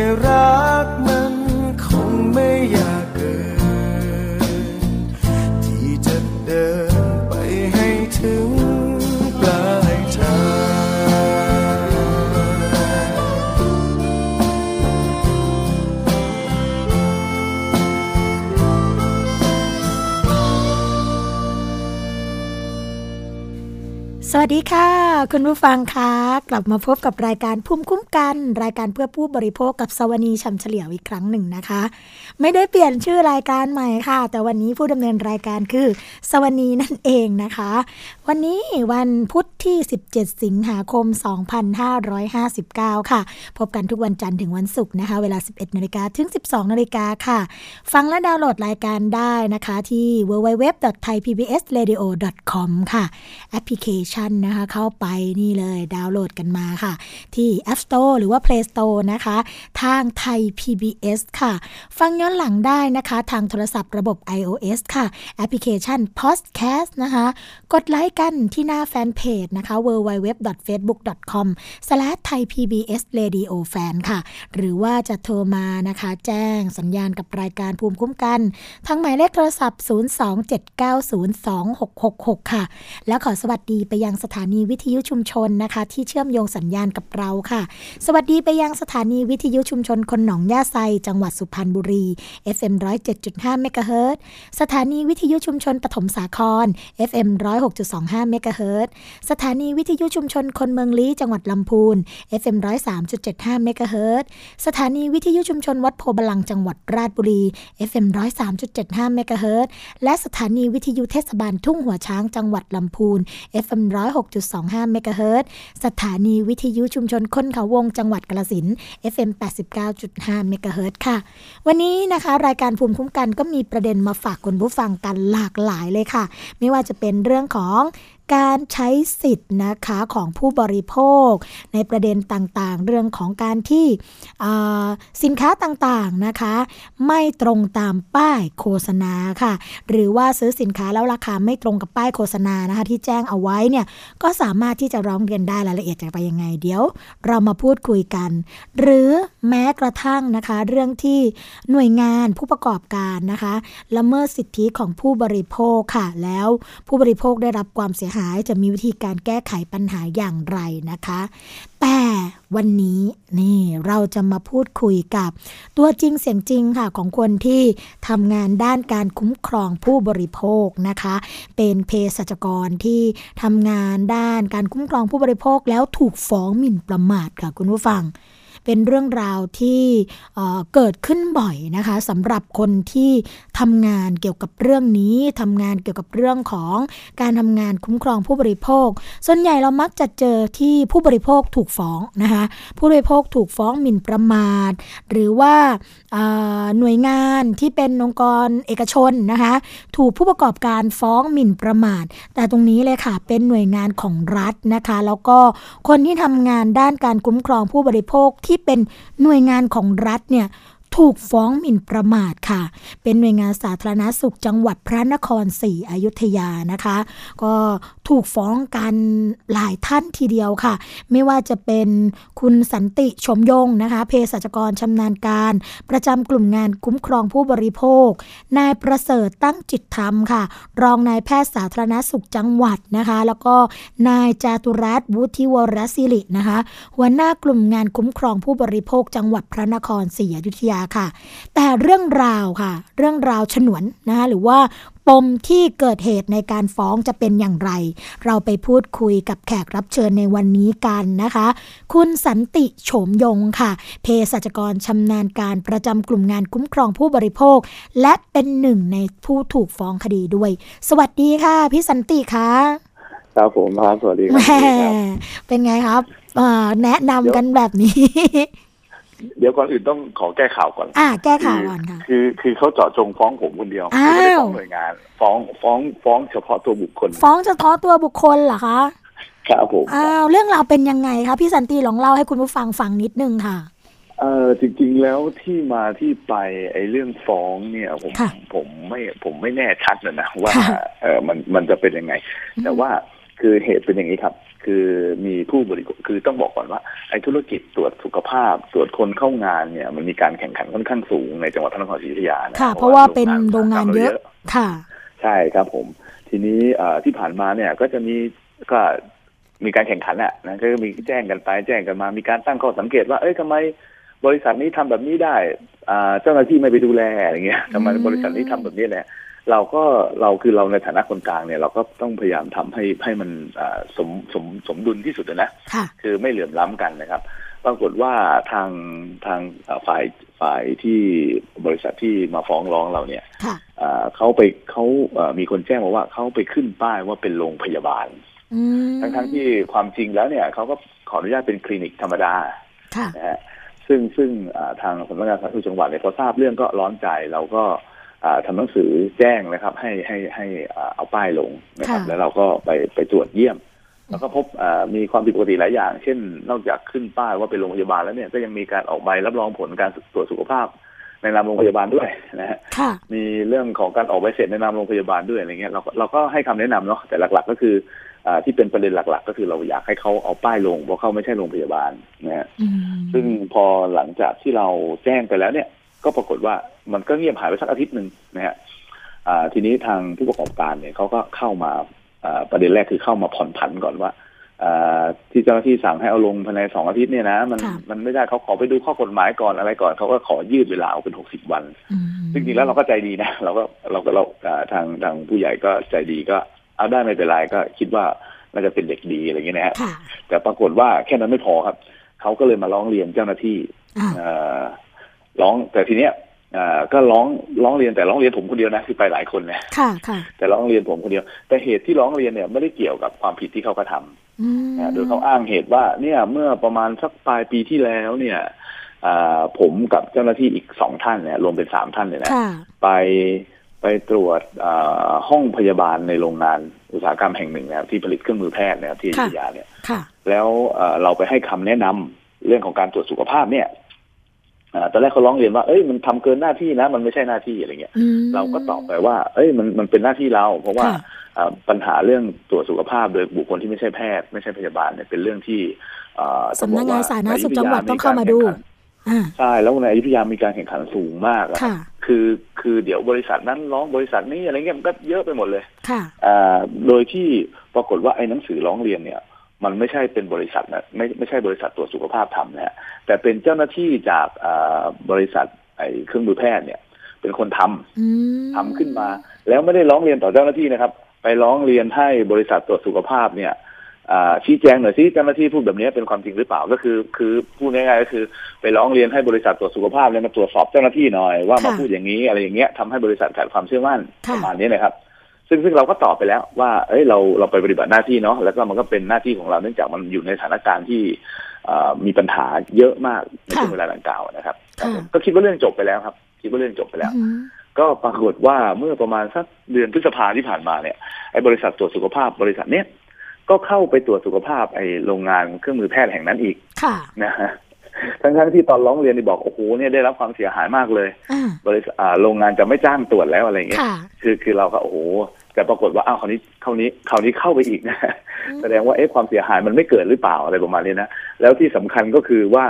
ยรัก วัสดีค่ะ คุณผู้ฟังคะ กลับมาพบกับรายการภูมิคุ้มกัน รายการเพื่อผู้บริโภคกับสวนีชัมเฉลียวอีกครั้งหนึ่งนะคะ ไม่ได้เปลี่ยนชื่อรายการใหม่ค่ะ แต่วันนี้ผู้ดำเนินรายการคือสวนีนั่นเองนะคะ วันนี้วันพุธที่ 17 สิงหาคม 2559 ค่ะ พบกันทุกวันจันทร์ถึงวันศุกร์นะคะ เวลา 11นาฬิกาถึง 12นาฬิกาค่ะ ฟังและดาวน์โหลดรายการได้นะคะที่ www.thaipbsradio.com ค่ะแอปพลิเคชันนะคะเข้าไปนี่เลยดาวน์โหลดกันมาค่ะ ที่ App Store หรือว่า Play Store นะคะ ทางไทย PBS ค่ะ ฟังย้อนหลังได้นะคะ ทางโทรศัพท์ระบบ iOS ค่ะ แอปพลิเคชัน Podcast นะคะ กดไลค์กันที่หน้าแฟนเพจนะคะ www.facebook.com/thaipbsradiofan ค่ะ หรือว่าจะโทรมานะคะ แจ้งสัญญาณกับรายการภูมิคุ้มกันทั้งหมายเลขโทรศัพท์ 027902666 ค่ะ แล้วขอสวัสดีไปยังสถานีวิทยุชุมชนนะคะ ที่เชื่อมโยงสัญญาณกับเราค่ะ สวัสดีไปยังสถานีวิทยุชุมชนคนหนองย่าไซ จังหวัดสุพรรณบุรี FM 107.5เมกะเฮิรตสถานีวิทยุชุมชนปฐมสาคร FM 106.25เมกะเฮิรตสถานีวิทยุชุมชนคนเมืองลี้จังหวัดลำพูน FM 103.75เมกะเฮิรตสถานีวิทยุชุมชนวัดโพบาลังจังหวัดราชบุรี FM 103.75เมกะเฮิรตและสถานีวิทยุเทศบาลทุ่งหัวช้างจังหวัดลำพูน FM 106.25เมกะเฮิรตสถานีวิทยุชุมชนคนเขาวงจังหวัดกาลสิน FM 89.5เมกะเฮิรตค่ะ วันนี้นะคะรายการภูมิคุ้มกันก็มีประเด็นมาฝากคุณผู้ฟังกันหลากหลายเลยค่ะ ไม่ว่าจะเป็นเรื่องของ การใช้สิทธิ์นะคะของผู้บริโภค ในประเด็นต่างๆ เรื่องของการที่สินค้าต่างๆนะคะ ไม่ตรงตามป้ายโฆษณาค่ะ หรือว่าซื้อสินค้าแล้วราคาไม่ตรงกับป้ายโฆษณานะคะที่แจ้งเอาไว้เนี่ยก็สามารถที่จะร้องเรียนได้รายละเอียดจะไปยังไงเดี๋ยว เรามาพูดคุยกัน หรือแม้กระทั่งนะคะ เรื่องที่หน่วยงานผู้ประกอบการนะคะละเมิดสิทธิของผู้บริโภคค่ะ แล้วผู้บริโภคได้รับความเสียหายจะมีวิธีการแก้ไขปัญหาอย่างไรนะคะ แต่วันนี้นี่เราจะมาพูดคุยกับ ตัวจริงเสียงจริงค่ะของคนที่ทำงานด้านการคุ้มครองผู้บริโภคนะคะ เป็นเภสัชกรที่ทำงานด้านการคุ้มครองผู้บริโภคแล้วถูกฟ้องหมิ่นประมาทค่ะคุณผู้ฟัง เป็นเรื่องราวที่เเกิดขึ้นบ่อยนะคะสำหรับคนที่ทำงานเกี่ยวกับเรื่องนี้ทำงานเกี่ยวกับเรื่องของการทำงานคุ้มครองผู้บริโภค ส่วนใหญ่เรามักจะเจอที่ผู้บริโภคถูกฟ้องนะคะผู้บริโภคถูกฟ้องหมิ่นประมาท หรือว่าหน่วยงานที่เป็นองค์กรเอกชนนะคะถูกผู้ประกอบการฟ้องหมิ่นประมาท แต่ตรงนี้เลยค่ะเป็นหน่วยงานของรัฐนะคะ แล้วก็คนที่ทำงานด้านการคุ้มครองผู้บริโภคที่ที่เป็นหน่วยงานของรัฐเนี่ย ถูกฟ้องหมิ่นประมาทค่ะ เป็นหน่วยงานสาธารณสุขจังหวัดพระนครศรีอยุธยานะคะ ก็ถูกฟ้องกันหลายท่านทีเดียวค่ะ ไม่ว่าจะเป็นคุณสันติชมยงนะคะเภสัชกรชำนาญการ ประจำกลุ่มงานคุ้มครองผู้บริโภค นายประเสริฐตั้งจิตธรรมค่ะ รองนายแพทย์สาธารณสุขจังหวัดนะคะ แล้วก็นายจาตุรัสวุฒิวรศิรินะคะ หัวหน้ากลุ่มงานคุ้มครองผู้บริโภคจังหวัดพระนครศรีอยุธยาค่ะ แต่เรื่องราวค่ะ เรื่องราวฉนวนนะคะหรือว่าปมที่เกิดเหตุในการฟ้องจะเป็นอย่างไร เราไปพูดคุยกับแขกรับเชิญในวันนี้กันนะคะ คุณสันติโฉมยงค่ะ เภสัชกรชำนาญการประจำกลุ่มงานคุ้มครองผู้บริโภค และเป็นหนึ่งในผู้ถูกฟ้องคดีด้วย สวัสดีค่ะ พี่สันติคะครับผมครับสวัสดีคแหรับมเป็นไงครับเอ่อแนะนำกันแบบนี้ เดี๋ยวก่อนอื่นต้องขอแก้ข่าวก่อน อ่า แก้ข่าวก่อนค่ะ คือคือเขาเจาะจงฟ้องผมคนเดียวอ้าวไม่ได้ฟ้องหน่วยงาน ฟ้องฟ้องฟ้องเฉพาะตัวบุคคล ฟ้องเฉพาะตัวบุคคลเหรอคะ ครับผม อ้าว เรื่องราวเป็นยังไงคะพี่สันติลองเล่าให้คุณผู้ฟังฟังนิดนึงค่ะ เออจริง ๆ แล้วที่มาที่ไปไอ้เรื่องฟ้องเนี่ยผมค่ะผมไม่ผมไม่แน่ชัดนะนะว่าค่ะเออมันมันจะเป็นยังไง แต่ว่าคือเหตุเป็นอย่างนี้ครับ คือมีผู้บริโภคคือต้องบอกก่อนว่าไอ้ธุรกิจตรวจสุขภาพตรวจคนเข้างานเนี่ย มันมีการแข่งขันค่อนข้างสูงในจังหวัดพระนครศรีอยุธยานะค่ะ เพราะว่าเป็นโรงงานเยอะรค่ะ ใช่ครับผม ทีนี้เอ่อที่ผ่านมาเนี่ยก็จะมีก็มีการแข่งขันอะนะก็มีแจ้งกันไปแจ้งกันมา มีการตั้งข้อสังเกตว่า เอ้ยทำไมบริษัทนี้ทำแบบนี้ได้อ่าเจ้าหน้าที่ไม่ไปดูแลอะไรเงี้ยทำไมอืมบริษัทนี้ทำแบบนี้แหละ เราก็เราคือเราในฐานะคนกลางเนี่ยเราก็ต้องพยายามทำให้ให้มันอ่าสมสมสมดุลที่สุดนะค่ะคือไม่เหลื่อมล้ำกันนะครับ ปรากฏว่าทางทางเอ่อฝ่ายฝ่ายที่บริษัทที่มาฟ้องร้องเราเนี่ยค่ะอ่าเขาไปเขาเอ่อมีคนแจ้งมาว่าเขาไปขึ้นป้ายว่าเป็นโรงพยาบาลอืมทั้งทั้งๆที่ความจริงแล้วเนี่ยเขาก็ขออนุญาตเป็นคลินิกธรรมดาค่ะนะฮะซึ่งซึ่งอ่าทางสำนักงานสาธารณสุขจังหวัดเนี่ยพอทราบเรื่องก็ร้อนใจเราก็อ่า ทำหนังสือแจ้งนะครับ ให้ให้ให้อ่าเอาป้ายลงนะครับค่ะแล้วเราก็ไปไปตรวจเยี่ยม แล้วก็พบอ่ามีความผิดปกติหลายอย่าง เช่น นอกจากขึ้นป้ายว่าเป็นโรงพยาบาลแล้วเนี่ยก็ยังมีการออกใบรับรองผลการตรวจสุขภาพในนามโรงพยาบาลด้วยนะฮะค่ะมีเรื่องของการออกใบเสร็จในนามโรงพยาบาลด้วยอะไรเงี้ยเราก็เราก็ให้คำแนะนำเนาะแต่หลัก ๆ ก็คืออาที่เป็นประเด็นหลัก ๆ ก็คือเราอยากให้เขาเอาป้ายลงเพราะเขาไม่ใช่โรงพยาบาลนะฮะอืมซึ่งพอหลังจากที่เราแจ้งไปแล้วเนี่ย ก็ปรากฏว่ามันก็เงียบหายไปสักอาทิตย์หนึ่งนะฮะอ่าทีนี้ทางผู้ประกอบการเนี่ยเขาก็เข้ามาอ่าประเด็นแรกคือเข้ามาผ่อนผันก่อนว่าอ่าที่เจ้าหน้าที่สั่งให้เอาลงภายในสองอาทิตย์เนี่ยนะมันค่ะมันไม่ได้เขาขอไปดูข้อกฎหมายก่อนอะไรก่อนเขาก็ขอยืดเวลาเอาเป็นหกสิบวันอืมจริงๆแล้วเราก็ใจดีนะเราก็เราก็เราอ่าทางทางผู้ใหญ่ก็ใจดีก็เอาได้ไม่เป็นไรก็คิดว่าน่าจะเป็นเด็กดีอะไรอย่างเงี้ยนะฮะค่ะแต่ปรากฏว่าแค่นั้นไม่พอครับเขาก็เลยมาร้องเรียนเจ้าหน้าที่อ่าเอ่อ ร้องแต่ทีเนี้ยเอ่อก็ร้องร้องเรียนแต่ร้องเรียนผมคนเดียวนะคือไปหลายคนนะค่ะค่ะแต่ร้องเรียนผมคนเดียว แต่เหตุที่ร้องเรียนเนี่ยไม่ได้เกี่ยวกับความผิดที่เขากระทำอืมนะโดยเขาอ้างเหตุว่าเนี่ยเมื่อประมาณสักปลายปีที่แล้วเนี่ยอ่าผมกับเจ้าหน้าที่อีกสองท่านเนี่ยรวมเป็นสามท่านเนี่ยนะค่ะไปไปตรวจอ่าห้องพยาบาลในโรงงานอุตสาหกรรมแห่งหนึ่งนะครับที่ผลิตเครื่องมือแพทย์นะครับที่อยุธยาเนี่ยค่ะแล้วเอ่อเราไปให้คำแนะนำเรื่องของการตรวจสุขภาพเนี่ยอ่า ตอนแรกเขาร้องเรียนว่าเอ้ยมันทำเกินหน้าที่นะ มันไม่ใช่หน้าที่อะไรเงี้ยอืมเราก็ตอบไปว่า เอ้ยมันมันเป็นหน้าที่เรา เพราะว่าค่ะอ่าปัญหาเรื่องตรวจสุขภาพโดยบุคคลที่ไม่ใช่แพทย์ ไม่ใช่พยาบาลเนี่ยเป็นเรื่องที่อ่าต้อสำนักงานบอว่สาธารณสุขในจังหวัดยุธยต้องเข้ามาดูกรแข่งขันอ่าใช่แล้วในอยุธยามีการแข่งขันสูงมากอะค่ะคือคือเดี๋ยวบริษัทนั้นร้องบริษัทนี้อะไรเงี้ยมันก็เยอะไปหมดเลยค่ะอ่าโดยที่ปรากฏว่าไอ้หนังสือร้องเรียนเนี่ย มันไม่ใช่เป็นบริษัทนะไม่ไม่ใช่บริษัทตรวจสุขภาพทำนะฮะแต่เป็นเจ้าหน้าที่จากอ่าบริษัทไอ้เครื่องมือแพทย์เนี่ย เป็นคนทำอืมทำขึ้นมา แล้วไม่ได้ร้องเรียนต่อเจ้าหน้าที่นะครับ ไปร้องเรียนให้บริษัทตรวจสุขภาพเนี่ยอ่าชี้แจงหน่อยสิเจ้าหน้าที่พูดแบบนี้เป็นความจริงหรือเปล่าก็คือ คือพูดง่ายๆก็คือ ไปร้องเรียนให้บริษัทตรวจสุขภาพเนี่ยมาตรวจสอบเจ้าหน้าที่หน่อยว่ามาค่ะพูดอย่างนี้อะไรอย่างเงี้ยทำให้บริษัทขาดความเชื่อมั่นค่ะประมาณนี้นะครับ ซึ่งซึ่งเราก็ตอบไปแล้วว่า เอ้ยเราเราไปปฏิบัติหน้าที่เนาะแล้วก็มันก็เป็นหน้าที่ของเราเนื่องจากมันอยู่ในสถานการณ์ที่อ่ามีปัญหาเยอะมากในช่วงเวลาดังกล่าวนะครับค่ะก็คิดว่าเรื่องจบไปแล้วครับ คิดว่าเรื่องจบไปแล้วอืมก็ปรากฏว่าเมื่อประมาณสักเดือนพฤษภาที่ผ่านมาเนี่ยไอ้บริษัทตรวจสุขภาพบริษัทเนี้ยก็เข้าไปตรวจสุขภาพไอ้โรงงานเครื่องมือแพทย์แห่งนั้นอีกค่ะนะฮะ ทั้งๆที่ตอนร้องเรียนนี่บอกโอ้โหเนี่ยได้รับความเสียหายมากเลยอ่าบริษัทอ่าโรงงานจะไม่จ้างตรวจแล้วอะไรเงี้ยค่ะคือคือเราก็โอ้โหแต่ปรากฏว่าอ้าวคราวนี้คราวนี้คราวนี้เข้าไปอีกนะอืมแสดงว่าเอ๊ะความเสียหายมันไม่เกิดหรือเปล่าอะไรประมาณนี้นะแล้วที่สำคัญก็คือว่า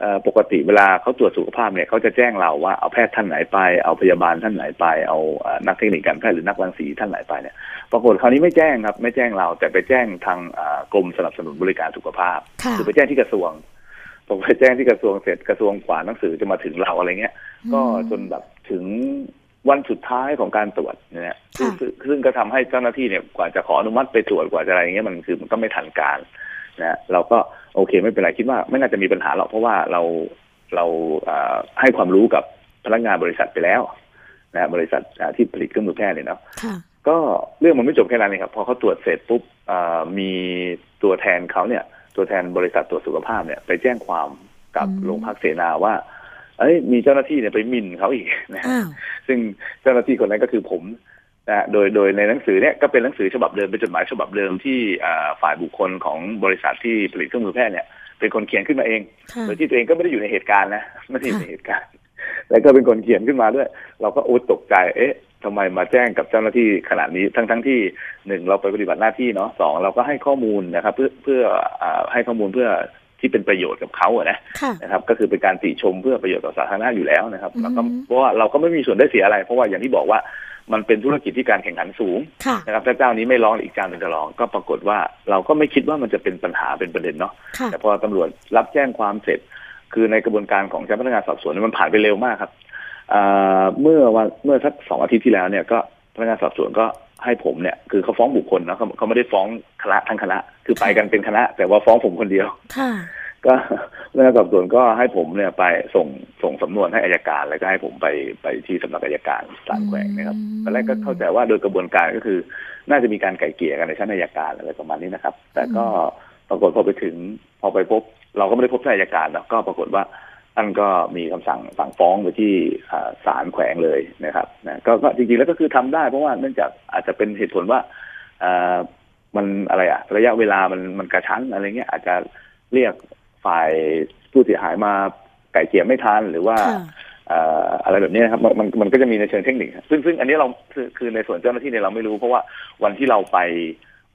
เอ่อปกติเวลาเขาตรวจสุขภาพเนี่ยเขาจะแจ้งเราว่าเอาแพทย์ท่านไหนไป เอาพยาบาลท่านไหนไป เอาเอ่อนักเทคนิคการแพทย์หรือนักรังสีท่านไหนไปเนี่ยปรากฏคราวนี้ไม่แจ้งครับ ไม่แจ้งเราแต่ไปแจ้งทางอ่ากรมสนับสนุนบริการสุขภาพค่ะคือไปแจ้งที่กระทรวง ผมไปแจ้งที่กระทรวงเสร็จกระทรวงกว่าหนังสือจะมาถึงเราอะไรเงี้ย ก็จนแบบถึงวันสุดท้ายของการตรวจเนี่ยซึ่งค่ะซึ่งซึ่งก็ทำให้เจ้าหน้าที่เนี่ยกว่าจะขออนุมัติไปตรวจกว่าจะอะไรอย่างเงี้ยมันคือมันก็ไม่ทันการนะเราก็โอเคไม่เป็นไรคิดว่าไม่น่าจะมีปัญหาหรอกเพราะว่าเราเราเอ่อให้ความรู้กับพนักงานบริษัทไปแล้วนะบริษัทอ่าที่ผลิตเครื่องมือแพทย์เนี่ยเนาะค่ะก็เรื่องมันไม่จบแค่นั้นเองครับพอเขาตรวจเสร็จปุ๊บเอ่อมีตัวแทนเขาเนี่ย ตัวแทนบริษัทตรวจสุขภาพเนี่ย ไปแจ้งความกับอืมโรงพักเสนาว่า เอ้ยมีเจ้าหน้าที่เนี่ยไปหมิ่นเขาอีกนะฮะอ้าวซึ่งเจ้าหน้าที่คนนั้นก็คือผมนะฮะโดยโดยในหนังสือเนี่ยก็เป็นหนังสือฉบับเดิมเป็นจดหมายฉบับเดิมที่อ่าฝ่ายบุคคลของบริษัทที่ผลิตเครื่องมือแพทย์เนี่ยเป็นคนเขียนขึ้นมาเองค่ะโดยที่ตัวเองก็ไม่ได้อยู่ในเหตุการณ์นะไม่ได้อยู่ในเหตุการณ์ แล้วก็เป็นคนเขียนขึ้นมาด้วย เราก็โอ๊ตตกใจ เอ๊ะ ทำไมมาแจ้งกับเจ้าหน้าที่ขนาดนี้ทั้งทั้งที่หนึ่งเราไปปฏิบัติหน้าที่เนาะสองเราก็ให้ข้อมูลนะครับ เพื่อเพื่ออ่าให้ข้อมูลเพื่อที่เป็นประโยชน์กับเขาอะนะค่ะนะครับ ก็คือเป็นการติชมเพื่อประโยชน์ต่อสาธารณะอยู่แล้วนะครับอืมแล้วก็เพราะว่าเราก็ไม่มีส่วนได้เสียอะไร เพราะว่าอย่างที่บอกว่ามันเป็นธุรกิจที่การแข่งขันสูงค่ะนะครับถ้าเจ้านี้ไม่ร้องอีกเจ้าหนึ่งจะร้องก็ปรากฏว่าเราก็ไม่คิดว่ามันจะเป็นปัญหาเป็นประเด็นเนาะค่ะแต่พอตำรวจรับแจ้งความเสร็จ คือในกระบวนการของเจ้าพนักงานสอบสวนเนยมันผ่านไปเร็วมากครับอ่า เมื่อวันเมื่อสักสองอาทิตย์ที่แล้วเนี่ยก็พนักงานสอบสวนก็ให้ผมเนี่ยคือเขาฟ้องบุคคลนะเขาเขาไม่ได้ฟ้องคณะทั้งคณะ คือไปกันเป็นคณะ แต่ว่าฟ้องผมคนเดียวค่ะก็พนักงานสอบสวนก็ให้ผมเนี่ยไปส่งส่งสำนวนให้อายการ แล้วก็ให้ผมไปไปที่สำนักอายการศาลแขวงนะครับอืมตอนแรกก็เข้าใจว่าโดยกระบวนการก็คือ น่าจะมีการไก่เกลี่ยกันในชั้นอายการอะไรประมาณนี้นะครับ แต่ก็ปรากฏพอไปถึงพอไปพบ เราก็ไม่ได้พบที่อายการนะก็ปรากฏว่า ท่านก็มีคำสั่งสั่งฟ้องไปที่อ่าศาลแขวงเลยนะครับนะก็ก็จริงๆแล้วก็คือทำได้เพราะว่าเนื่องจากอาจจะเป็นเหตุผลว่าอ่ามันอะไรอะระยะเวลามันมันกระชั้นอะไรเงี้ยอาจจะเรียกฝ่ายผู้เสียหายมาไก่เกลี่ยไม่ทันหรือว่าค่ะเอ่ออะไรแบบนี้นะครับมันมันมันก็จะมีในเชิงเทคนิค ซึ่งซึ่งอันนี้เราคือคือในส่วนเจ้าหน้าที่เนี่ยเราไม่รู้เพราะว่าวันที่เราไป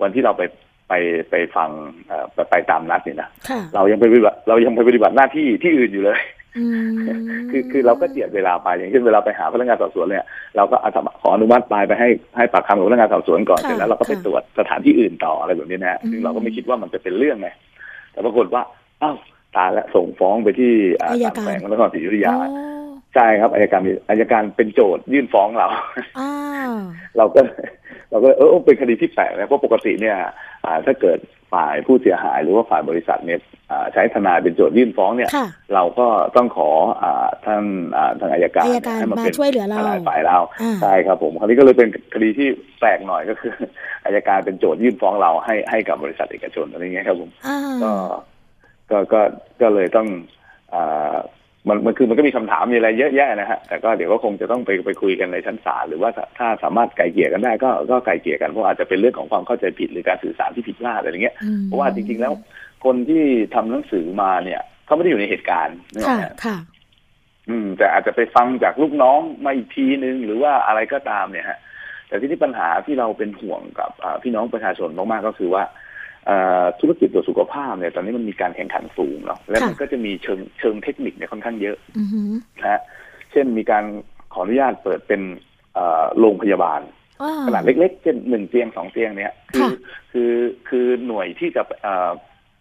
วันที่เราไป ไปไปฟังเอ่อไปไปตามนัดเนี่ยนะค่ะเรายังไปปฏิบัติเรายังไปปฏิบัติหน้าที่ที่อื่นอยู่เลยอืมคือคือเราก็เจียดเวลาไปอย่างเช่นเวลาไปหาพนักงานสอบสวนเนี่ยเราก็เอาขออนุมัติไปไปให้ให้ปากคำกับพนักงานสอบสวนก่อนค่ะเสร็จแล้วเราก็ไปค่ะตรวจสถานที่อื่นต่ออะไรแบบนี้นะฮะอืมซึ่งเราก็ไม่คิดว่ามันจะเป็นเรื่องไงแต่ปรากฏว่าอ้าวตายแล้วส่งฟ้องไปที่อ่าอัยศาลการแขวงพระนครศรีอยุธยาอ๋อ ใช่ครับอายการมีอายการเป็นโจทยื่นฟ้องเราอ้าวเราก็ เราก็เออเป็นคดีที่แปลกนะเพราะปกติเนี่ยอ่าถ้าเกิดฝ่ายผู้เสียหายหรือว่าฝ่ายบริษัทเนี่ยอ่าใช้ทนายเป็นโจทยื่นฟ้องเนี่ยค่ะเราก็ต้องขออ่าท่านอ่าทางอายการอัยการให้มามาเป็นช่วยเหลือเราทนายฝ่ายเราอ่าใช่ครับผมคราวนี้ก็เลยเป็นคดีที่แปลกหน่อยก็คืออายการเป็นโจทยื่นฟ้องเราให้ให้กับบริษัทเอกชนอะไรเงี้ยครับผมอ่าก็ก็ก็ก็เลยต้องอ่า มันมันคือมันก็มีคำถามมีอะไรเยอะแยะนะฮะแต่ก็เดี๋ยวก็คงจะต้องไปไปคุยกันในชั้นศาลหรือว่าถ้าถ้าสามารถไกลเกลี่ยกันได้ก็ก็ไกลเกลี่ยกันเพราะอาจจะเป็นเรื่องของความเข้าใจผิดหรือการสื่อสารที่ผิดพลาดอะไรเงี้ยอืมเพราะว่าจริง ๆแล้ว คนที่ทำหนังสือมาเนี่ยเขาไม่ได้อยู่ในเหตุการณ์นึกออกค่ะไหมค่ะ อืม แต่อาจจะไปฟังจากลูกน้องมาอีกทีนึงหรือว่าอะไรก็ตามเนี่ยฮะแต่ที่นี่ปัญหาที่เราเป็นห่วงกับอ่าพี่น้องประชาชนมากๆก็คือว่าเอ่อ ธุรกิจตรวจสุขภาพเนี่ยตอนนี้มันมีการแข่งขันสูงเนาะและมันค่ะก็จะมีเชิงเชิงเทคนิคเนี่ยค่อนข้างเยอะอือหือนะฮะเช่นมีการขออนุญาตเปิดเป็นเอ่อโรงพยาบาลอ่าขนาดเล็กๆเช่นหนึ่งเตียงสองเตียงเนี่ยคือค่ะคือคือหน่วยที่จะเอ่อ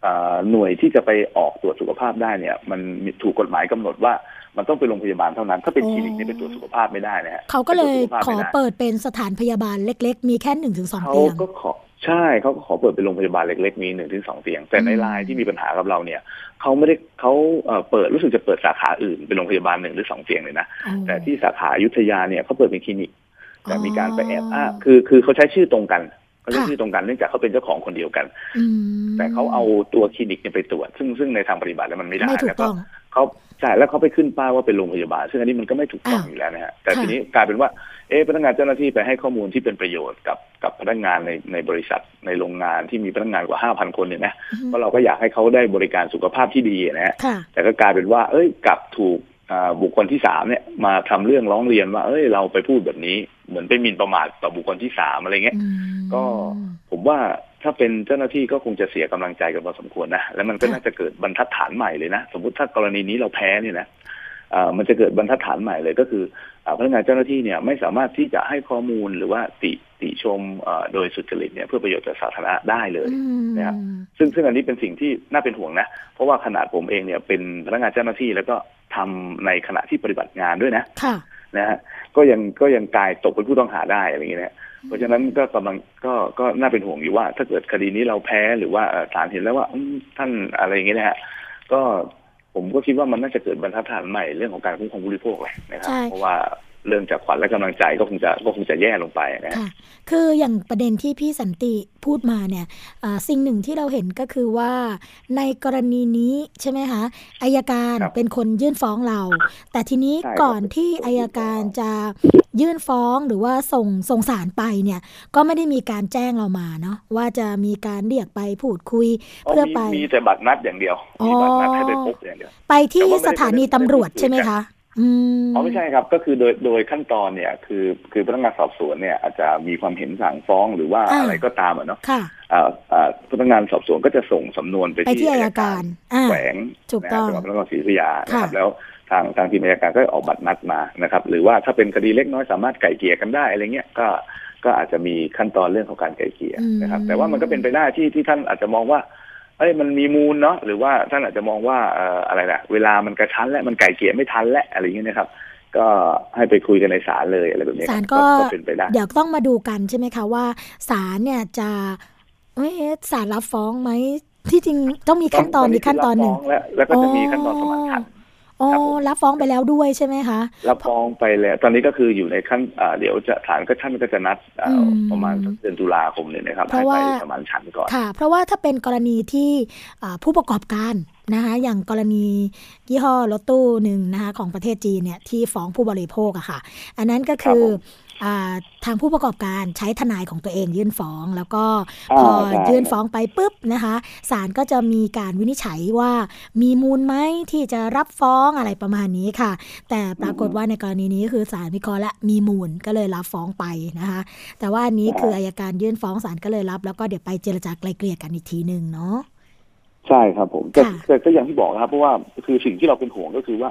เอ่อหน่วยที่จะไปออกตรวจสุขภาพได้เนี่ย มันมีถูกกฎหมายกำหนดว่ามันต้องเป็นโรงพยาบาลเท่านั้น ถ้าเป็นคลินิกเนี่ยไปตรวจสุขภาพไม่ได้นะฮะเขาก็เลยไปตรวจสุขภาพขอไม่ได้เปิดเป็นสถานพยาบาลเล็ก ๆ มีแค่หนึ่งถึงสองเขาเตียงก็ขอ ใช่เขาก็ขอเปิดเป็นโรงพยาบาลเล็กๆ มีหนึ่งถึงสองเตียง แต่ในอืมรายที่มีปัญหากับเราเนี่ยเขาไม่ได้เขาเอ่อเปิดรู้สึกจะเปิดสาขาอื่นเป็นโรงพยาบาลหนึ่งหรือสองเตียงเลยนะอ๋อแต่ที่สาขาอยุธยาเนี่ยเขาเปิดเป็นคลินิกแต่อ๋อมีการไปแอบอ้างคือคือเขาใช้ชื่อตรงกันเขาใช้ค่ะชื่อตรงกันเนื่องจากเขาเป็นเจ้าของคนเดียวกันอืมแต่เขาเอาตัวคลินิกเนี่ยไปตรวจซึ่งซึ่งในทางปฏิบัติแล้วมันไม่ได้ไม่ถูแล้กวก็ต้องเขาใช่แล้วเขาไปขึ้นป้ายว่าเป็นโรงพยาบาล ซึ่งอันนี้มันก็ไม่ถูกต้องอ้าวอยู่แล้วนะฮะแต่ค่ะทีนี้กลายเป็นว่า เอ๊ะพนักงานเจ้าหน้าที่ไปให้ข้อมูลที่เป็นประโยชน์กับกับพนักงานในในบริษัทในโรงงานที่มีพนักงานกว่าห้าพันคนเนี่ยนะอือหือเพราะเราก็อยากให้เขาได้บริการสุขภาพที่ดีนะฮะค่ะแต่ก็กลายเป็นว่า เอ้ยกลับถูกอ่าบุคคลที่สามเนี่ยมาทำเรื่องร้องเรียนว่า เอ้ยเราไปพูดแบบนี้ เหมือนไปหมิ่นประมาทต่อบุคคลที่สามอะไรเงี้ยอืมก็ผมว่าถ้าเป็นเจ้าหน้าที่ก็คงจะเสียกำลังใจกันพอสมควรนะ แล้วมันก็ค่ะน่าจะเกิดบรรทัดฐานใหม่เลยนะ สมมติถ้ากรณีนี้เราแพ้เนี่ยนะอ่า มันจะเกิดบรรทัดฐานใหม่เลยก็คืออ่าพนักงานเจ้าหน้าที่เนี่ยไม่สามารถที่จะให้ข้อมูลหรือว่าติติชมอ่าโดยสุจริตเนี่ยเพื่อประโยชน์ต่อสาธารณะได้เลยอืมนะครับซึ่งซึ่งอันนี้เป็นสิ่งที่น่าเป็นห่วงนะ เพราะว่าขนาดผมเองเนี่ยเป็นพนักงานเจ้าหน้าที่แล้วก็ทำในขณะที่ปฏิบัติงานด้วยนะค่ะนะฮะก็ยังก็ยังกลายตกเป็นผู้ต้องหาได้อะไรอย่างเงี้ยนะเพราะฉะนั้นก็กำลังก็ก็น่าเป็นห่วงอยู่ว่า ถ้าเกิดคดีนี้เราแพ้หรือว่าเอ่อศาลเห็นแล้วว่าอืมท่านอะไรอย่างเงี้ยนะฮะก็ ผมก็คิดว่ามันน่าจะเกิดบรรทัดฐานใหม่เรื่องของการคุ้มครองผู้บริโภคเลยนะครับใช่เพราะว่าเรื่องจากขวัญและกำลังใจก็คงจะก็คงจะแย่ลงไปนะฮะค่ะคืออย่างประเด็นที่พี่สันติพูดมาเนี่ยอ่าสิ่งหนึ่งที่เราเห็นก็คือว่าในกรณีนี้ใช่ไหมคะอายการครับเป็นคนยื่นฟ้องเรา แต่ทีนี้ใช่ครับก่อนที่อายการจะ ยื่นฟ้องหรือว่าส่งส่งสารไปเนี่ยก็ไม่ได้มีการแจ้งเรามาเนาะว่าจะมีการเรียกไปพูดคุยอ๋อเพื่อมีไปมีแต่บัตรนัดอย่างเดียวมีบัตรนัดให้ไปพบอย่างเดียวไปที่แต่ว่าไม่ได้สถานีตำรวจไม่ได้ใช่ไหมคะอืมอ๋อไม่ใช่ครับก็คือโดยโดยขั้นตอนเนี่ยคือคือพนักงานสอบสวนเนี่ยอาจจะมีความเห็นสั่งฟ้องหรือว่าอ่าอะไรก็ตามอะเนาะค่ะอ่าอ่าพนักงานสอบสวนก็จะส่งสำนวนไปไปที่อายการอ่าแขวงถูกต้องนะจังหวัดพระนครศรีอยุธยานะคค่ะรับแล้ว ทางทางทีมอายการก็ออกบัตรนัดมานะครับ หรือว่าถ้าเป็นคดีเล็กน้อยสามารถไก่เกลี่ยกันได้อะไรเงี้ยก็ก็อาจจะมีขั้นตอนเรื่องของการไก่เกลี่ยนะครับ แต่ว่ามันก็เป็นไปได้ที่ที่ท่านอาจจะมองว่าเอ้ยมันมีมูลเนาะหรือว่าท่านอาจจะมองว่าเอ่ออะไรนะเวลามันกระชั้นและมันไก่เกลี่ยไม่ทันและอะไรอย่างเงี้ยนะครับ ก็ให้ไปคุยกันในศาลเลยอะไรแบบนี้คศารัลบก็ก็เป็นไปได้เดี๋ยวต้องมาดูกันใช่ไหมคะว่าศาลเนี่ยจะเอ๊ะศาลรับฟ้องไหมที่จริงต้องมีขั้นตอนอีกขั้นตอนหนึ่งรับฟ้แล้วแล้วก็จะมีขั้นตอนสมานฉัน ท์อ๋อครับผมรับฟ้องไปแล้วด้วยใช่ไหมคะรับฟ้องไปแล้ว ตอนนี้ก็คืออยู่ในขั้นอ่าเดี๋ยวจะศาลก็ท่านก็จะนัดอ่าอืมประมาณสักเดือนตุลาคมเนี่ยนะครับเพให้ราะไปว่าสมานฉันท์ก่อนค่ะ เพราะว่าถ้าเป็นกรณีที่อ่าผู้ประกอบการนะคะอย่างกรณียี่ห้อรถตู้หนึ่งนะคะของประเทศจีนเนี่ยที่ฟ้องผู้บริโภคอะค่ะ อันนั้นก็คือครับผมอ่า ทางผู้ประกอบการใช้ทนายของตัวเองยื่นฟ้อง แล้วก็อ่าพอใช่ยื่นฟ้องไปปุ๊บนะคะศาลก็จะมีการวินิจฉัยว่ามีมูลไหมที่จะรับฟ้องอะไรประมาณนี้ค่ะ แต่ปรากฏว่าในกรณีนี้คือศาลวิเคราะห์และมีมูลก็เลยรับฟ้องไปนะคะ แต่ว่าอันนี้คืออายการยื่นฟ้องศาลก็เลยรับ แล้วก็เดี๋ยวไปเจรจาไกลเกลี่ยกันอีกทีหนึ่งเนาะใช่ครับผมแต่ค่ะแต่ก็อย่างที่บอกนะครับเพราะว่าคือสิ่งที่เราเป็นห่วงก็คือว่า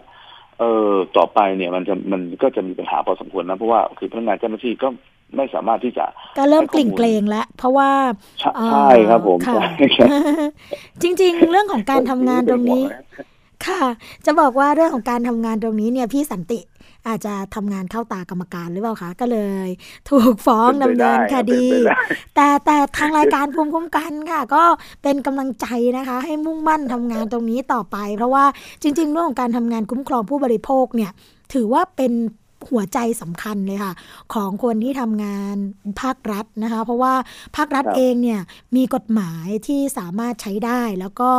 เออต่อไปเนี่ยมันจะมันก็จะมีปัญหาพอสมควรนะเพราะว่าคือพนักงานเจ้าหน้าที่ก็ไม่สามารถที่จะก็เริ่มให้กข้อมูลลิ่งเกรงแล้วเพราะว่าใช่เอ่อใช่ครับผมค่ะใช่ครับจริง ๆ เรื่องของการทำงานตรงนี้เป็ห่วะค่ะ จะบอกว่าเรื่องของการทำงานตรงนี้เนี่ยพี่สันติ อาจจะทำงานเข้าตากรรมการหรือเปล่าคะก็เลย ถูกฟ้องดำเนินคดีเป็นไปได้แต่แต่ทางรายการภูมิคุ้มกันค่ะ ก็เป็นกำลังใจนะคะ ให้มุ่งมั่นทำงานตรงนี้ต่อไป เพราะว่าจริง ๆ เรื่องของการทำงานคุ้มครองผู้บริโภคเนี่ย ถือว่าเป็น หัวใจสำคัญเลยค่ะ ของคนที่ทำงานภาครัฐนะคะ เพราะว่าภาครัฐเองเนี่ยมีกฎหมายที่สามารถใช้ได้ แล้วก็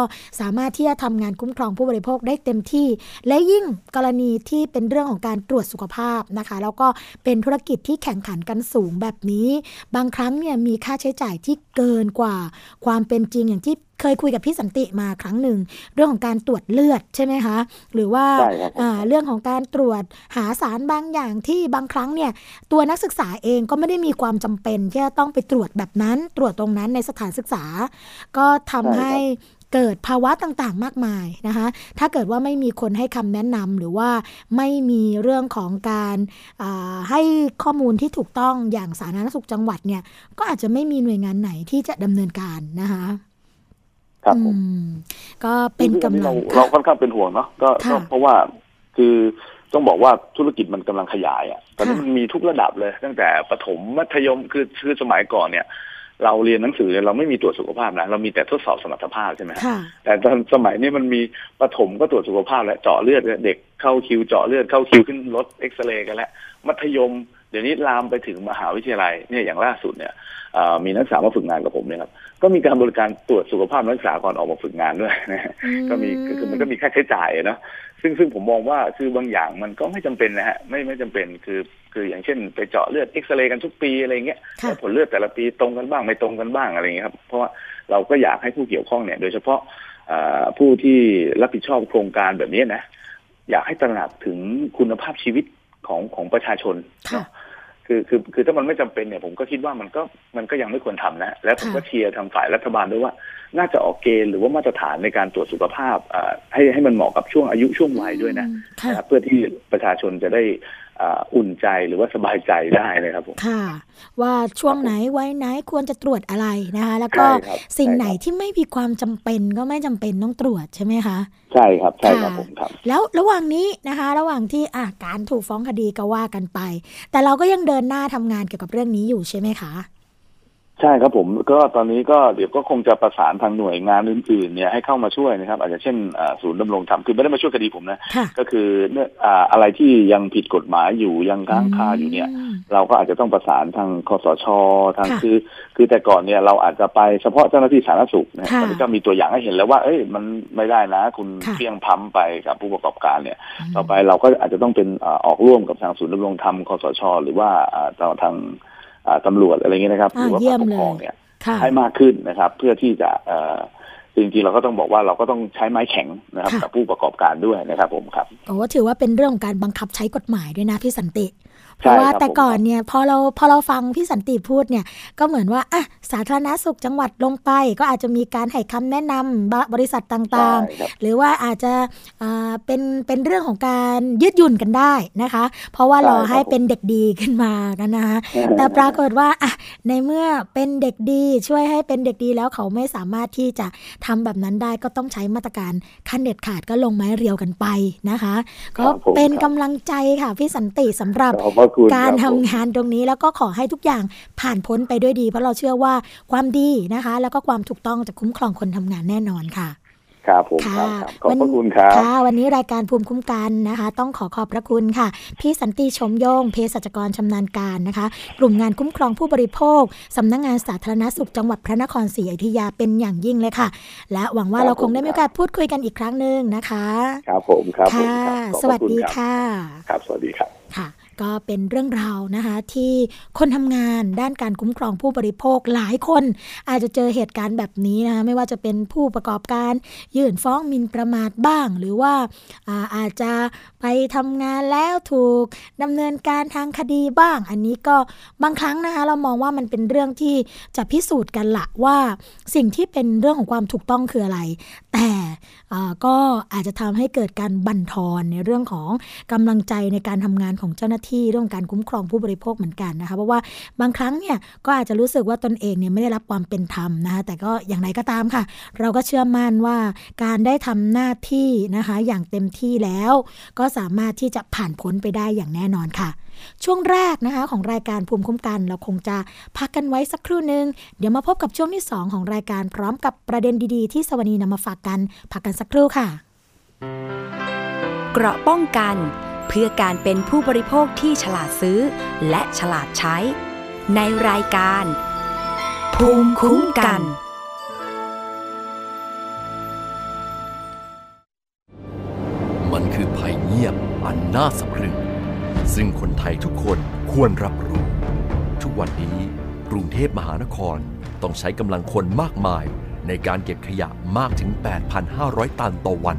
สามารถที่จะทำงานคุ้มครองผู้บริโภคได้เต็มที่ และยิ่งกรณีที่เป็นเรื่องของการตรวจสุขภาพนะคะ แล้วก็เป็นธุรกิจที่แข่งขันกันสูงแบบนี้ บางครั้งเนี่ยมีค่าใช้จ่ายที่เกินกว่า ความเป็นจริงอย่างที่ เคยคุยกับพี่สันติมาครั้งหนึ่ง เรื่องของการตรวจเลือดใช่ไหมคะ หรือว่าใช่ครับผมอ่าเรื่องของการตรวจหาสารบางอย่างที่บางครั้งเนี่ยตัวนักศึกษาเองก็ไม่ได้มีความจำเป็นที่จะต้องไปตรวจแบบนั้น ตรวจตรงนั้นในสถานศึกษา ก็ทำให้เกิดภาวะต่างๆ มากมายนะคะ ถ้าเกิดว่าไม่มีคนให้คำแนะนำหรือว่าไม่มีเรื่องของการอ่าให้ข้อมูลที่ถูกต้องอย่างสาธารณสุขจังหวัดเนี่ย ก็อาจจะไม่มีหน่วยงานไหนที่จะดำเนินการนะคะ ครับผมอืมก็เป็นกำลังเราเราค่ะค่อนข้างเป็นห่วงเนาะก็ค่ะก็เพราะว่าคือต้องบอกว่าธุรกิจมันกำลังขยายอะตอนนี้ค่ะมันมีทุกระดับเลย ตั้งแต่ประถมมัธยมคือคือสมัยก่อนเนี่ย เราเรียนหนังสือเนี่ยเราไม่มีตรวจสุขภาพนะเรามีแต่ทดสอบสมรรถภาพใช่ไหมฮะค่ะแต่ตอนสมัยนี้มันมีประถมก็ตรวจสุขภาพแล้วเจาะเลือดเด็กเข้าคิวเจาะเลือดเข้าคิวขึ้นรถเอ็กซเรย์กันแล้วมัธยม เดี๋ยวนี้ลามไปถึงมหาวิทยาลัยเนี่ยอย่างล่าสุดเนี่ยเอ่อมีนักศึกษามาฝึกงานกับผมเนี่ยครับ ก็มีการบริการตรวจสุขภาพนักศึกษาก่อนออกมาฝึกงานด้วยนะฮะอืมก็มีคือคือมันก็มีค่าใช้จ่ายอะเนาะซึ่งซึ่งผมมองว่าคือบางอย่างมันก็ไม่จำเป็นนะฮะไม่ไม่จำเป็นคือคืออย่างเช่น ไปเจาะเลือดเอ็กซเรย์กันทุกปีอะไรเงี้ยค่ะแล้วผลเลือดแต่ละปีตรงกันบ้างไม่ตรงกันบ้างอะไรเงี้ยครับเพราะว่าเราก็อยากให้ผู้เกี่ยวข้องเนี่ย โดยเฉพาะเอ่อผู้ที่รับผิดชอบโครงการแบบนี้นะ อยากให้ตระหนักถึงคุณภาพชีวิตของของประชาชน ค่ะเนาะคือคือคือถ้ามันไม่จำเป็นเนี่ยผมก็คิดว่ามันก็มันก็ยังไม่ควรทำนะ และผมค่ะก็เชียร์ทางฝ่ายรัฐบาลด้วยว่า น่าจะออกเกณฑ์หรือว่ามาตรฐานในการตรวจสุขภาพอ่าให้ให้มันเหมาะกับช่วงอายุช่วงวัยด้วยนะอืมค่ะนะครับเพื่อที่ประชาชนจะได้ อ่าอุ่นใจหรือว่าสบายใจได้นะครับผมค่ะ ว่าช่วงไหนวัยไหนควรจะตรวจอะไรนะคะ แล้วก็ใช่ครับสิ่งใช่ครับไหนที่ไม่มีความจำเป็นก็ไม่จำเป็นต้องตรวจใช่ไหมคะ ใช่ครับใช่ครับค่ะผมครับ แล้วระหว่างนี้นะคะ ระหว่างที่อะการถูกฟ้องคดีก็ว่ากันไป แต่เราก็ยังเดินหน้าทำงานเกี่ยวกับเรื่องนี้อยู่ใช่ไหมคะ ใช่ครับผมก็ตอนนี้ก็เดี๋ยวก็คงจะประสานทางหน่วยงานอื่นๆเนี่ยให้เข้ามาช่วยนะครับ อาจจะเช่นอ่าศูนย์ดำรงธรรมคือไม่ได้มาช่วยคดีผมนะค่ะก็คือเนื่องอ่าอะไรที่ยังผิดกฎหมายอยู่ยังค้างคาอยู่เนี่ยมเราก็อาจจะต้องประสานทางคสชทางค่ะคือ คือแต่ก่อนเนี่ยเราอาจจะไปเฉพาะเจ้าหน้าที่สาธารณสุขนะค่ะตอนนี้ก็มีตัวอย่างให้เห็นแล้วว่า เอ้ยมันไม่ได้นะ คุณค่ะเพียงพัมไปกับผู้ประกอบการเนี่ย ต่อไปเราก็อาจจะต้องเป็นอ่าออกร่วมกับทางศูนย์ดำรงธรรมคสช หรือว่าอ่าทางทางอ่า ตำรวจอะไรเงี้ยนะครับอ่าหรือว่าเยี่ฝ่ายยมปกครองเลยเนี่ยค่ะให้มากขึ้นนะครับ เพื่อที่จะเอ่อจริงๆเราก็ต้องบอกว่าเราก็ต้องใช้ไม้แข็งนะครับค่ะกับผู้ประกอบการด้วยนะครับผมครับโอ้ถือว่าเป็นเรื่องของการบังคับใช้กฎหมายด้วยนะพี่สันติ เพใช่ราะว่าครับแต่ผมก่อนเนี่ยพอเราพอเราฟังพี่สันติพูดเนี่ยก็เหมือนว่าอะสาธารณสุขจังหวัดลงไป ก็อาจจะมีการให้คำแนะนำบบริษัทต่างใช่ครับๆหรือว่าอาจจะอ่าเป็นเป็นเรื่องของการยืดหยุ่นกันได้นะคะ เพราะว่าใช่รอให้ครับผมเป็นเด็กดีขึ้นมากันนะคะแต่ปรากฏว่าอะในเมื่อเป็นเด็กดีช่วยให้เป็นเด็กดีแล้วเขาไม่สามารถที่จะทำแบบนั้นได้ก็ต้องใช้มาตรการขั้นเด็ดขาดก็ลงไม้เรียวกันไปนะคะ ก็ครับผมเป็นครับกำลังใจค่ะพี่สันติสำหรับขอบพระคุณการคทำบผมงานตรงนี้แล้วก็ขอให้ทุกอย่างผ่านพ้นไปด้วยดี เพราะเราเชื่อว่าความดีนะคะ แล้วก็ความถูกต้องจะคุ้มครองคนทำงานแน่นอนค่ะครับผมค่ะครับครับขอบพระคุณครับค่ะ วันนี้รายการภูมิคุ้มกันนะคะ ต้องขอขอบพระคุณค่ะ พี่สันติชมโยงเภสัชกรชำนาญการนะคะ กลุ่มงานคุ้มครองผู้บริโภคสำนักงงานสาธารณสุขจังหวัดพระนครศรีอยุธยาเป็นอย่างยิ่งเลยค่ะ และหวังว่าครับเราคงได้ผมมีโอกาสพูดคุยกันอีกครั้งหนึ่งนะคะ ครับผมครับผมค่ะครับขอบสพรวัสดีณรับค่ะ ครับ สวัสดีครับค่ะ ก็เป็นเรื่องราวนะคะที่คนทำงานด้านการคุ้มครองผู้บริโภคหลายคน อาจจะเจอเหตุการณ์แบบนี้นะคะไม่ว่าจะเป็นผู้ประกอบการยื่นฟ้องมินประมาทบ้าง หรือว่าอาอาจจะไปทำงานแล้วถูกดำเนินการทางคดีบ้าง อันนี้ก็บางครั้งนะคะเรามองว่ามันเป็นเรื่องที่จะพิสูจน์กันละว่า สิ่งที่เป็นเรื่องของความถูกต้องคืออะไร แต่ก็อาจจะทำให้เกิดการบั่นทอนในเรื่องของกำลังใจในการทำงานของเจ้าหน้าที่เรื่องการคุ้มครองผู้บริโภคเหมือนกันนะคะเพราะว่าบางครั้งเนี่ยก็อาจจะรู้สึกว่าตนเองเนี่ยไม่ได้รับความเป็นธรรมนะคะแต่ก็อย่างไรก็ตามค่ะ เราก็เชื่อมั่นว่าการได้ทำหน้าที่นะคะอย่างเต็มที่แล้ว ก็สามารถที่จะผ่านพ้นไปได้อย่างแน่นอนค่ะ ช่วงแรกนะคะของรายการภูมิคุ้มกัน เราคงจะพักกันไว้สักครู่หนึ่งเดี๋ยวมาพบกับช่วงที่ 2 ของรายการพร้อมกับประเด็นดีๆ ที่สวนีนำมาฝากกันพักกันสักครู่ค่ะ เกราะป้องกัน เพื่อการเป็นผู้บริโภคที่ฉลาดซื้อ และฉลาดใช้ ในรายการ ภูมิคุ้มกัน มันคือภัยเงียบอันน่าสะพรึง ซึ่งคนไทยทุกคนควรรับรู้ ทุกวันนี้กรุงเทพมหานครต้องใช้กำลังคนมากมายในการเก็บขยะมากถึง 8,500 ตันต่อวัน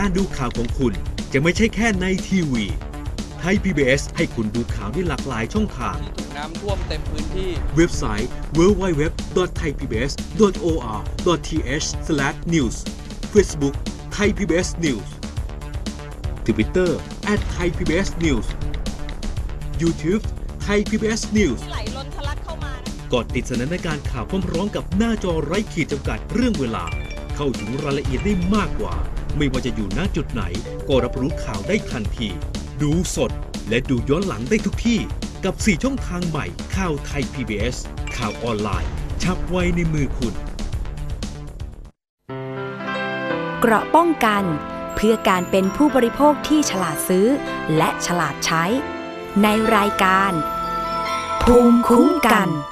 การดูข่าวของคุณจะไม่ใช่แค่ในทีวีไทย PBS ให้คุณดูข่าวได้หลากหลายช่องทาง ถูกน้ำท่วมเต็มพื้นที่ เว็บไซต์ www.thaipbs.or.th/news Facebook Thai PBS News Twitter @thaipbsnews YouTube Thai PBS News ไหลล้นทะลักเข้ามานะกดติดสนันการข่าวพร้อมๆกับหน้าจอไร้ขีดจำกัดเรื่องเวลา เข้าถึงรายละเอียดได้มากกว่า ไม่ว่าจะอยู่ณจุดไหน ก็รับรู้ข่าวได้ทันที ดูสดและดูย้อนหลังได้ทุกที่ กับ 4 ช่องทางใหม่ข่าวไทย PBS ข่าวออนไลน์ ชับไว้ในมือคุณ เกราะป้องกัน เพื่อการเป็นผู้บริโภคที่ฉลาดซื้อ และฉลาดใช้ ในรายการ ภูมิคุ้มกันฉัน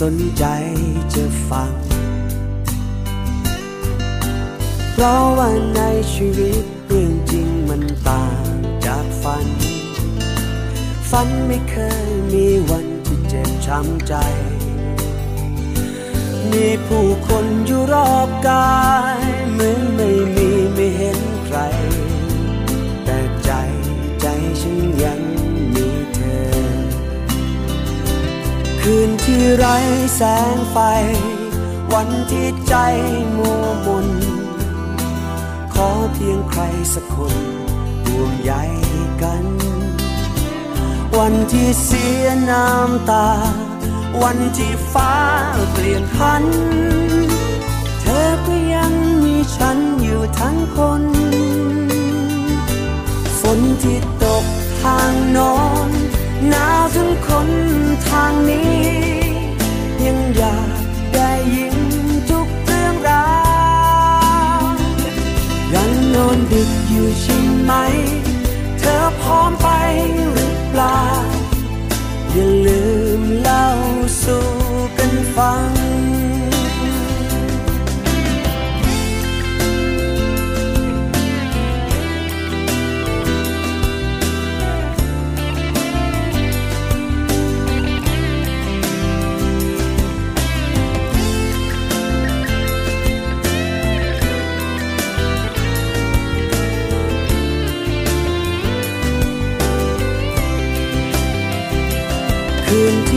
สนใจจะฟัง เพราะว่าในชีวิตเรื่องจริงมันต่างจากฝัน ฝันไม่เคยมีวันที่เจ็บช้ำใจ มีผู้คนอยู่รอบกายเหมือน คืนที่ไร้แสงไฟ วันที่ใจมัวมน ขอเพียงใครสักคนห่วงใยกัน วันที่เสียน้ำตา วันที่ฟ้าเปลี่ยนพัน เธอก็ยังมีฉันอยู่ทั้งคน ฝนที่ตกทางนอนหนาวทั้งคนางนี้ ยังอยากได้ยินทุกเรื่องราวยังนอนดึกอยู่ใช่ไหม เธอพร้อมไปหรือเปล่า อย่าลืมเล่าสู่กันฟัง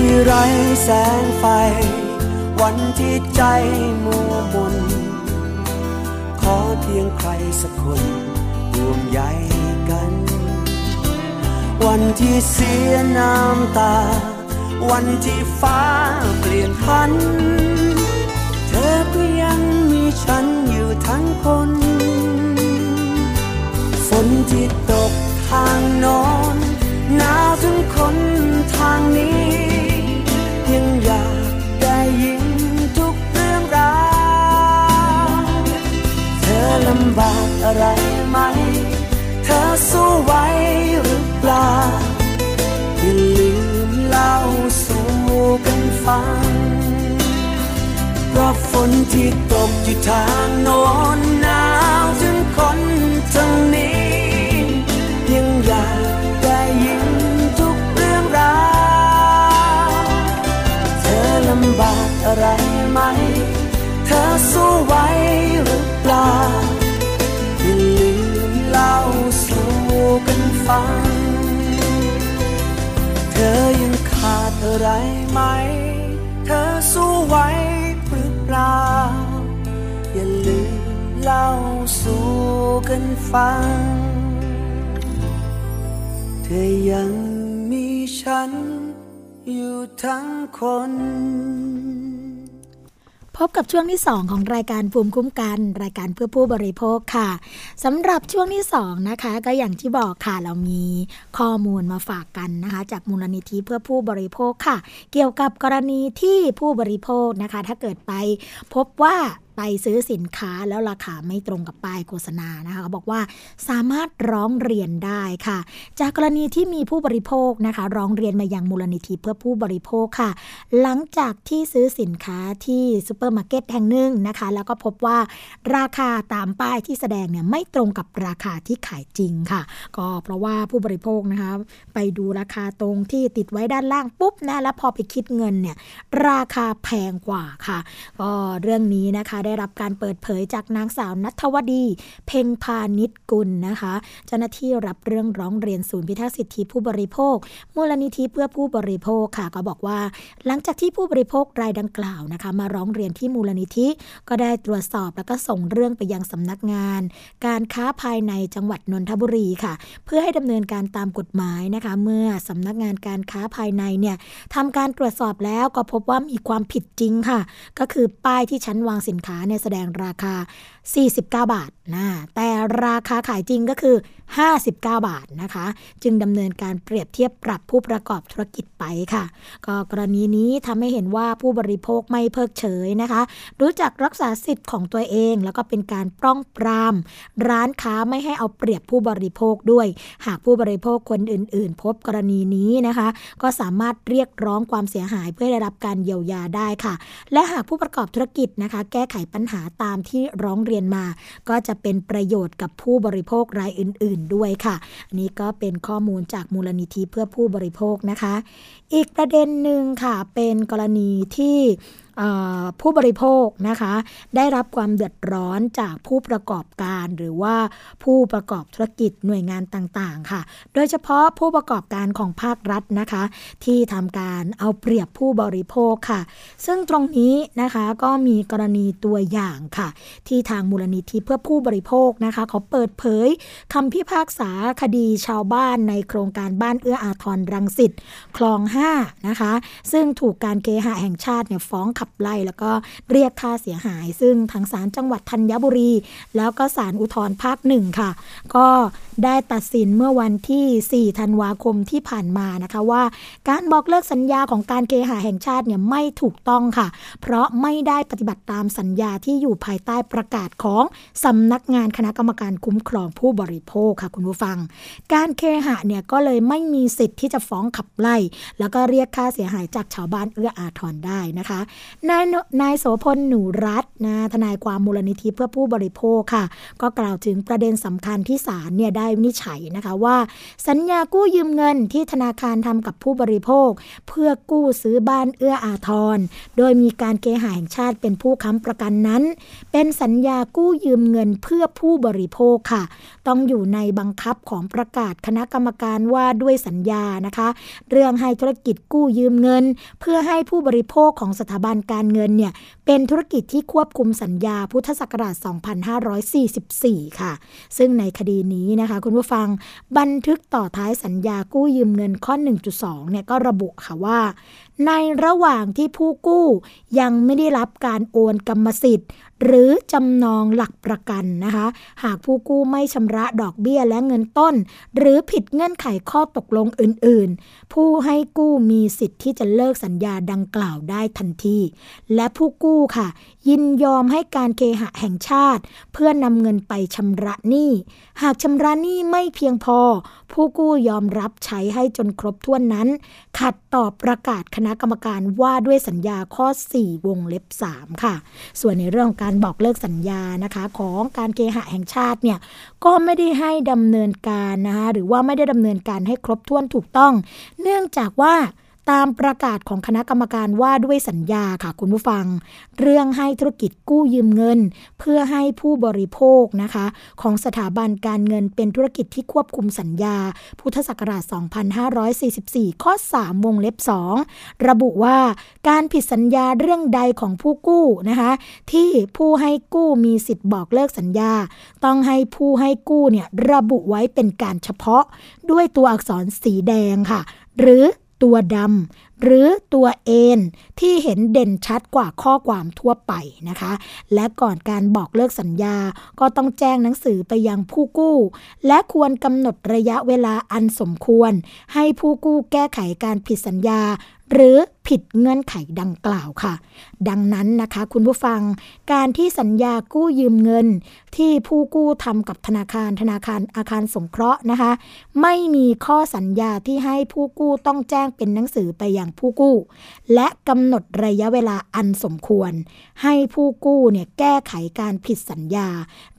ที่ไร้แสงไฟ วันที่ใจมัวมน ขอเพียงใครสักคนร่วมใยกัน วันที่เสียน้ำตา วันที่ฟ้าเปลี่ยนพัน เธอก็ยังมีฉันอยู่ทั้งคนฝนที่ตกทางนอนหนาวถึงคนทางนี้ ลำบากอะไรไหม เธอสู้ไหวหรือเปล่า อย่าลืมเล่าสู่กันฟัง เพราะฝนที่ตกอยู่ทางโน้น ฟัง เธอยังขาดอะไรไหม เธอสู้ไหวหรือเปล่า อย่าลืมเล่าสู่กันฟัง เธอยังมีฉันอยู่ทั้งคน พบกับช่วงที่ 2 ของรายการภูมิคุ้มกัน รายการเพื่อผู้บริโภคค่ะสำหรับช่วงที่ 2 นะคะ ก็อย่างที่บอกค่ะเรามีข้อมูลมาฝากกันนะคะ จากมูลนิธิเพื่อผู้บริโภคค่ะ เกี่ยวกับกรณีที่ผู้บริโภคนะคะ ถ้าเกิดไปพบว่า ไปซื้อสินค้าแล้วราคาไม่ตรงกับป้ายโฆษณานะคะเขาบอกว่าสามารถร้องเรียนได้ค่ะ จากกรณีที่มีผู้บริโภคนะคะ ร้องเรียนมายังมูลนิธิเพื่อผู้บริโภคค่ะ หลังจากที่ซื้อสินค้าที่ซูเปอร์มาร์เก็ตแห่งหนึ่งนะคะ แล้วก็พบว่าราคาตามป้ายที่แสดงเนี่ยไม่ตรงกับราคาที่ขายจริงค่ะ ก็เพราะว่าผู้บริโภคนะคะไปดูราคาตรงที่ติดไว้ด้านล่างปุ๊บนะแล้วพอไปคิดเงินเนี่ยราคาแพงกว่าค่ะก็เรื่องนี้นะคะได้รับการเปิดเผยจากนางสาวนัทวดี เพ่งพาณิชกุลนะคะ เจ้าหน้าที่รับเรื่องร้องเรียนศูนย์พิทักษ์สิทธิผู้บริโภค มูลนิธิเพื่อผู้บริโภคค่ะก็บอกว่า หลังจากที่ผู้บริโภครายดังกล่าวนะคะ มาร้องเรียนที่มูลนิธิ ก็ได้ตรวจสอบแล้วก็ส่งเรื่องไปยังสำนักงาน การค้าภายในจังหวัดนนทบุรีค่ะ เพื่อให้ดำเนินการตามกฎหมายนะคะ เมื่อสำนักงานการค้าภายในเนี่ยทำการตรวจสอบแล้วก็พบว่ามีความผิดจริงค่ะ ก็คือป้ายที่ชั้นวางสินค้าเนี่ยแสดงราคา 49 บาทนะแต่ราคาขายจริงก็คือ 59 บาทนะคะ จึงดำเนินการเปรียบเทียบปรับผู้ประกอบธุรกิจไปค่ะ ก็กรณีนี้ทำให้เห็นว่าผู้บริโภคไม่เพิกเฉยนะคะ รู้จักรักษาสิทธิ์ของตัวเอง แล้วก็เป็นการป้องปราม ร้านค้าไม่ให้เอาเปรียบผู้บริโภคด้วย หากผู้บริโภคคนอื่น ๆ พบกรณีนี้นะคะ ก็สามารถเรียกร้องความเสียหายเพื่อได้รับการเยียวยาได้ค่ะ และหากผู้ประกอบธุรกิจนะคะ แก้ไขปัญหาตามที่ร้องเรียนมา ก็จะเป็นประโยชน์กับผู้บริโภครายอื่น ๆ ด้วยค่ะ อันนี้ก็เป็นข้อมูลจากมูลนิธิเพื่อผู้บริโภคนะคะ อีกประเด็นหนึ่งค่ะเป็นกรณีที่ ผู้บริโภคนะคะ ได้รับความเดือดร้อนจากผู้ประกอบการ หรือว่าผู้ประกอบธุรกิจหน่วยงานต่างๆ ค่ะ โดยเฉพาะผู้ประกอบการของภาครัฐนะคะ ที่ทำการเอาเปรียบผู้บริโภคค่ะ ซึ่งตรงนี้นะคะก็มีกรณีตัวอย่างค่ะ ที่ทางมูลนิธิเพื่อผู้บริโภคนะคะเขาเปิดเผยคำพิพากษาคดีชาวบ้านในโครงการบ้านเอื้ออาทรรังสิตคลอง5นะคะซึ่งถูกการเคหะแห่งชาติเนี่ยฟ้องขับไล่แล้วก็เรียกค่าเสียหาย ซึ่งทางศาลจังหวัดธัญบุรี แล้วก็ศาลอุทธรภาคหนึ่งค่ะ ก็ได้ตัดสินเมื่อวันที่ 4 ธันวาคมที่ผ่านมานะคะว่า การบอกเลิกสัญญาของการเคหะแห่งชาติเนี่ยไม่ถูกต้องค่ะ เพราะไม่ได้ปฏิบัติตามสัญญาที่อยู่ภายใต้ประกาศของสำนักงานคณะกรรมการคุ้มครองผู้บริโภคค่ะคุณผู้ฟัง การเคหะเนี่ยก็เลยไม่มีสิทธิ์ที่จะฟ้องขับไล่ แล้วก็เรียกค่าเสียหายจากชาวบ้านเอื้ออาทรได้นะคะนายนายโสพลหนูรัตนะทนายความมูลนิธิเพื่อผู้บริโภคค่ะ ก็กล่าวถึงประเด็นสำคัญที่ศาลเนี่ยได้วินิจฉัยนะคะว่า สัญญากู้ยืมเงินที่ธนาคารทำกับผู้บริโภค เพื่อกู้ซื้อบ้านเอื้ออาทร โดยมีการเกหาแห่งชาติเป็นผู้ค้ำประกันนั้น เป็นสัญญากู้ยืมเงินเพื่อผู้บริโภคค่ะ ต้องอยู่ในบังคับของประกาศคณะกรรมการว่าด้วยสัญญานะคะ เรื่องให้ธุรกิจกู้ยืมเงิน เพื่อให้ผู้บริโภคของสถาบันการเงินเนี่ย เป็นธุรกิจที่ควบคุมสัญญาพุทธศักราช 2544 ค่ะ ซึ่งในคดีนี้นะคะ คุณผู้ฟังบันทึกต่อท้ายสัญญากู้ยืมเงินข้อ 1.2 เนี่ยก็ระบุค่ะว่า ในระหว่างที่ผู้กู้ยังไม่ได้รับการโอนกรรมสิทธิ์ หรือจำนองหลักประกันนะคะ หากผู้กู้ไม่ชำระดอกเบี้ยและเงินต้น หรือผิดเงื่อนไขข้อตกลงอื่น ๆ ผู้ให้กู้มีสิทธิ์ที่จะเลิกสัญญาดังกล่าวได้ทันที และผู้กู้ค่ะ ยินยอมให้การเคหะแห่งชาติ เพื่อนำเงินไปชำระหนี้ หากชำระหนี้ไม่เพียงพอ ผู้กู้ยอมรับใช้ให้จนครบถ้วนนั้น ขัดต่อประกาศคณะกรรมการว่าด้วยสัญญาข้อ 4 วงเล็บ 3 ค่ะ ส่วนในเรื่องการบอกเลิกสัญญานะคะ ของการเคหะแห่งชาติเนี่ยก็ไม่ได้ให้ดำเนินการนะคะหรือว่าไม่ได้ดำเนินการให้ครบถ้วนถูกต้อง เนื่องจากว่า ตามประกาศของคณะกรรมการว่าด้วยสัญญาค่ะคุณผู้ฟัง เรื่องให้ธุรกิจกู้ยืมเงิน เพื่อให้ผู้บริโภคนะคะ ของสถาบันการเงินเป็นธุรกิจที่ควบคุมสัญญา พุทธศักราช 2544 ข้อ 3 วงเล็บ 2 ระบุว่าการผิดสัญญาเรื่องใดของผู้กู้นะคะ ที่ผู้ให้กู้มีสิทธิ์บอกเลิกสัญญา ต้องให้ผู้ให้กู้เนี่ยระบุไว้เป็นการเฉพาะด้วยตัวอักษรสีแดงค่ะ หรือ ตัวดำหรือตัวเอ็นที่เห็นเด่นชัดกว่าข้อความทั่วไปนะคะ และก่อนการบอกเลิกสัญญาก็ต้องแจ้งหนังสือไปยังผู้กู้ และควรกำหนดระยะเวลาอันสมควร ให้ผู้กู้แก้ไขการผิดสัญญา หรือผิดเงื่อนไขดังกล่าวค่ะ ดังนั้นนะคะคุณผู้ฟังการที่สัญญากู้ยืมเงิน ที่ผู้กู้ทำกับธนาคารธนาคารอาคารสงเคราะห์นะคะ ไม่มีข้อสัญญาที่ให้ผู้กู้ต้องแจ้งเป็นหนังสือไปอยังผู้กู้ และกำหนดระยะเวลาอันสมควร ให้ผู้กู้เนี่ยแก้ไขการผิดสัญญา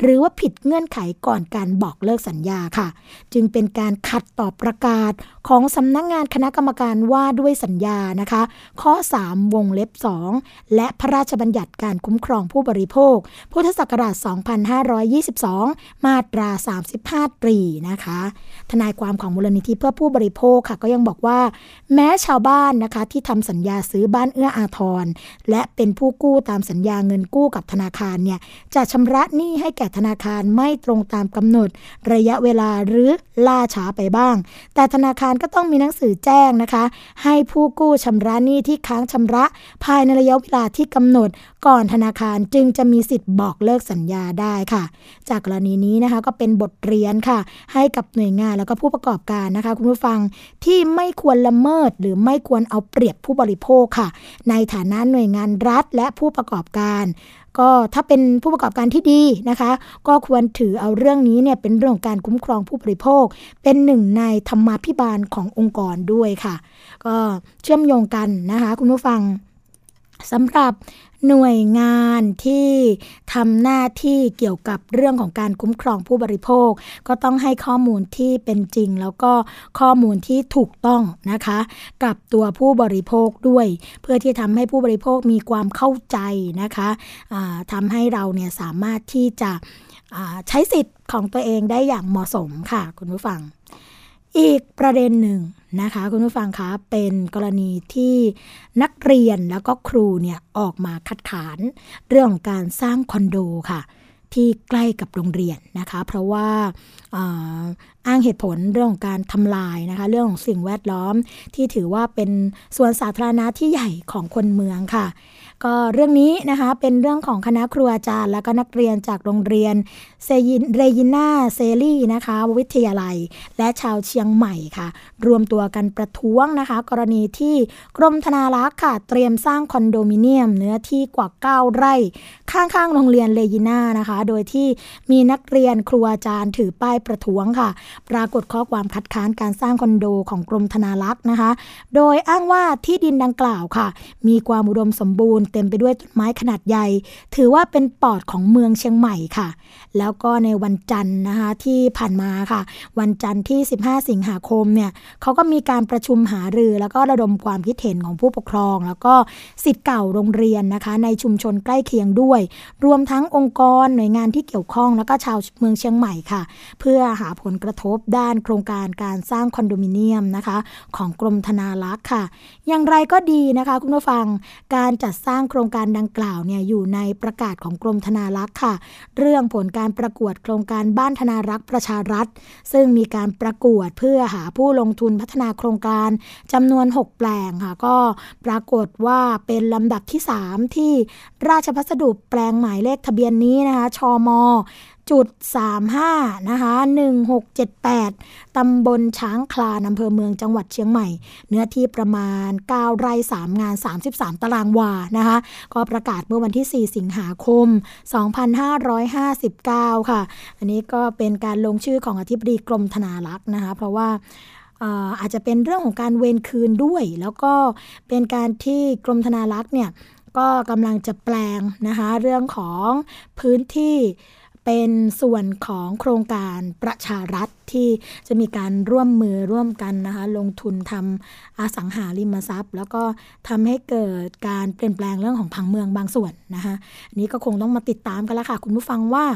หรือว่าผิดเงื่อนไขก่อนการบอกเลิกสัญญาค่ะ จึงเป็นการขัดต่อประกาศของสำนักงงานคณะกรรมการว่าด้วยสัญญานะคะ ข้อ 3 วงเล็บ 2 และพระราชบัญญัติการคุ้มครองผู้บริโภค พุทธศักราช 2522 มาตรา 35 ตรีนะคะ ทนายความของมูลนิธิเพื่อผู้บริโภคค่ะ ก็ยังบอกว่า แม้ชาวบ้านนะคะที่ทำสัญญาซื้อบ้านเอื้ออาทร และเป็นผู้กู้ตามสัญญาเงินกู้กับธนาคารเนี่ยจะชำระหนี้ให้แก่ธนาคารไม่ตรงตามกำหนด ระยะเวลาหรือล่าช้าไปบ้าง แต่ธนาคารก็ต้องมีหนังสือแจ้งนะคะ ให้ผู้กูู้้ชำระหนี้ที่ค้างชำระภายในระยะเวลาที่กำหนด ก่อนธนาคารจึงจะมีสิทธิ์บอกเลิกสัญญาได้ค่ะ จากกรณีนี้นะคะก็เป็นบทเรียนค่ะ ให้กับหน่วยงานแล้วก็ผู้ประกอบการนะคะคุณผู้ฟังที่ไม่ควรละเมิด หรือไม่ควรเอาเปรียบผู้บริโภคค่ะ ในฐานะหน่วยงานรัฐและผู้ประกอบการ ก็ถ้าเป็นผู้ประกอบการที่ดีนะคะ ก็ควรถือเอาเรื่องนี้เนี่ยเป็นเรื่องของการคุ้มครองผู้บริโภค เป็นหนึ่งในธรรมาภิบาลขององค์กรด้วยค่ะ ก็เชื่อมโยงกันนะคะ คุณผู้ฟังสำหรับ หน่วยงานที่ทำหน้าที่เกี่ยวกับเรื่องของการคุ้มครองผู้บริโภค ก็ต้องให้ข้อมูลที่เป็นจริง แล้วก็ข้อมูลที่ถูกต้องนะคะ กับตัวผู้บริโภคด้วย เพื่อที่ทำให้ผู้บริโภคมีความเข้าใจนะคะะทำให้เราเนี่ยสามารถที่จะใช้สิทธิ์ของตัวเองได้อย่างเหมาะสมค่ะ คุณผู้ฟัง อีกประเด็นหนึ่ง นะคะ คุณผู้ฟังคะเป็นกรณีที่นักเรียนแล้วก็ครูเนี่ยออกมาคัดค้านเรื่องของการสร้างคอนโดค่ะ ที่ใกล้กับโรงเรียนนะคะ เพราะว่าอ้างเหตุผลเรื่องของการทำลายนะคะ เรื่องของสิ่งแวดล้อมที่ถือว่าเป็นส่วนสาธารณะที่ใหญ่ของคนเมืองค่ะ ก็เรื่องนี้นะคะเป็นเรื่องของคณะครูอาจารย์ และก็นักเรียนจากโรงเรียนเซยินเรยิน่าเซรี่นะคะ วิทยาลัย และชาวเชียงใหม่ค่ะ รวมตัวกันประท้วงนะคะ กรณีที่กรมธนารักษ์ค่ะ เตรียมสร้างคอนโดมิเนียม เนื้อที่กว่า 9 ไร่ ข้างๆโรงเรียนเรยิน่านะคะ โดยที่มีนักเรียนครูอาจารย์ถือป้ายประท้วงค่ะ ปรากฏข้อความคัดค้านการสร้างคอนโดของกรมธนารักษ์นะคะ โดยอ้างว่าที่ดินดังกล่าวค่ะ มีความอุดมสมบูรณ์เต็มไปด้วยต้นไม้ขนาดใหญ่ ถือว่าเป็นปอดของเมืองเชียงใหม่ค่ะ แล้วก็ในวันจันทร์นะคะที่ผ่านมาค่ะ วันจันทร์ที่ 15 สิงหาคมเนี่ยเขาก็มีการประชุมหารือ แล้วก็ระดมความคิดเห็นของผู้ปกครอง แล้วก็สิทธิ์เก่าโรงเรียนนะคะ ในชุมชนใกล้เคียงด้วย รวมทั้งองค์กรหน่วยงานที่เกี่ยวข้องแล้วก็ชาวเมืองเชียงใหม่ค่ะ เพื่อหาผลกระทบด้านโครงการการสร้างคอนโดมิเนียมนะคะ ของกรมธนารักษ์ค่ะ อย่างไรก็ดีนะคะ คุณผู้ฟังการจัดสร้างโครงการดังกล่าวเนี่ยอยู่ในประกาศของกรมธนารักษ์ค่ะ เรื่องผลการประกวดโครงการบ้านธนารักษ์ประชารัฐ ซึ่งมีการประกวดเพื่อหาผู้ลงทุนพัฒนาโครงการจำนวน 6 แปลงค่ะ ก็ปรากฏว่าเป็นลำดับที่ 3 ที่ราชพัสดุแปลงหมายเลขทะเบียนนี้นะคะชอม จุด35 นะคะ 1678 ตำบลช้างคลานอำเภอเมืองจังหวัดเชียงใหม่ เนื้อที่ประมาณ 9 ไร่ 3 งาน 33 ตารางวา นะคะ ก็ประกาศเมื่อวันที่ 4 สิงหาคม 2559 ค่ะ อันนี้ก็เป็นการลงชื่อของอธิบดีกรมธนารักษ์นะคะ เพราะว่าอาจจะเป็นเรื่องของการเวนคืนด้วย แล้วก็เป็นการที่กรมธนารักษ์เนี่ยก็กำลังจะแปลงนะคะเรื่องของพื้นที่ เป็นส่วนของโครงการประชารัฐที่จะมีการร่วมมือร่วมกันนะคะลงทุนทำอสังหาริมทรัพย์ แล้วก็ทำให้เกิดการเปลี่ยนแปลงเรื่องของผังเมืองบางส่วนนะคะนี้ก็คงต้องมาติดตามกันแล้วค่ะ คุณผู้ฟังว่า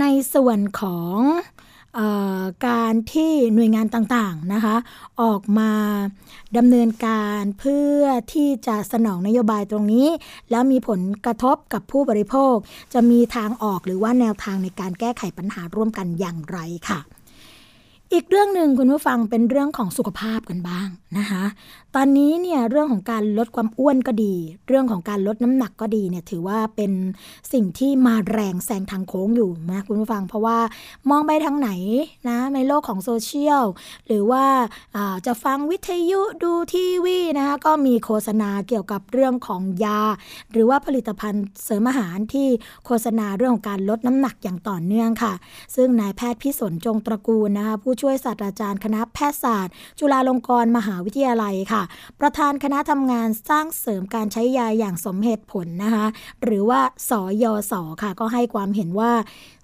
ในส่วนของ การที่หน่วยงานต่างๆนะคะออกมาดำเนินการเพื่อที่จะสนองนโยบายตรงนี้ แล้วมีผลกระทบกับผู้บริโภค จะมีทางออกหรือว่าแนวทางในการแก้ไขปัญหาร่วมกันอย่างไรค่ะ อีกเรื่องหนึ่งคุณผู้ฟังเป็นเรื่องของสุขภาพกันบ้างนะคะ ตอนนี้เนี่ยเรื่องของการลดความอ้วนก็ดี เรื่องของการลดน้ำหนักก็ดีเนี่ยถือว่าเป็นสิ่งที่มาแรงแซงทางโค้งอยู่นะคุณผู้ฟัง เพราะว่ามองไปทางไหนนะในโลกของโซเชียลหรือว่าจะฟังวิทยุดูทีวีนะคะก็มีโฆษณาเกี่ยวกับเรื่องของยา หรือว่าผลิตภัณฑ์เสริมอาหารที่โฆษณาเรื่องของการลดน้ำหนักอย่างต่อเนื่องค่ะ ซึ่งนายแพทย์พิสนจงตระกูลนะคะผู้ช่วยศาสตราจารย์คณะแพทยศาสตร์ จุฬาลงกรณ์มหาวิทยาลัยค่ะประธานคณะทำงานสร้างเสริมการใช้ยาอย่างสมเหตุผลนะคะ หรือว่าสอยอสอค่ะ ก็ให้ความเห็นว่า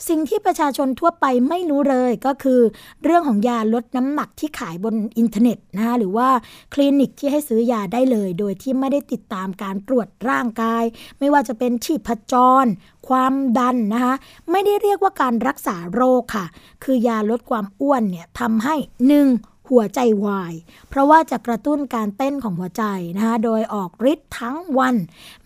สิ่งที่ประชาชนทั่วไปไม่รู้เลยก็คือ เรื่องของยาลดน้ำหนักที่ขายบนอินเทอร์เน็ตนะคะหรือว่าคลินิกที่ให้ซื้อยาได้เลย โดยที่ไม่ได้ติดตามการตรวจร่างกาย ไม่ว่าจะเป็นชีพจร ความดันนะคะไม่ได้เรียกว่าการรักษาโรคค่ะ คือยาลดความอ้วนเนี่ยทำให้หนึ่ง หัวใจวาย เพราะว่าจะกระตุ้นการเต้นของหัวใจนะคะโดยออกฤทธิ์ทั้งวัน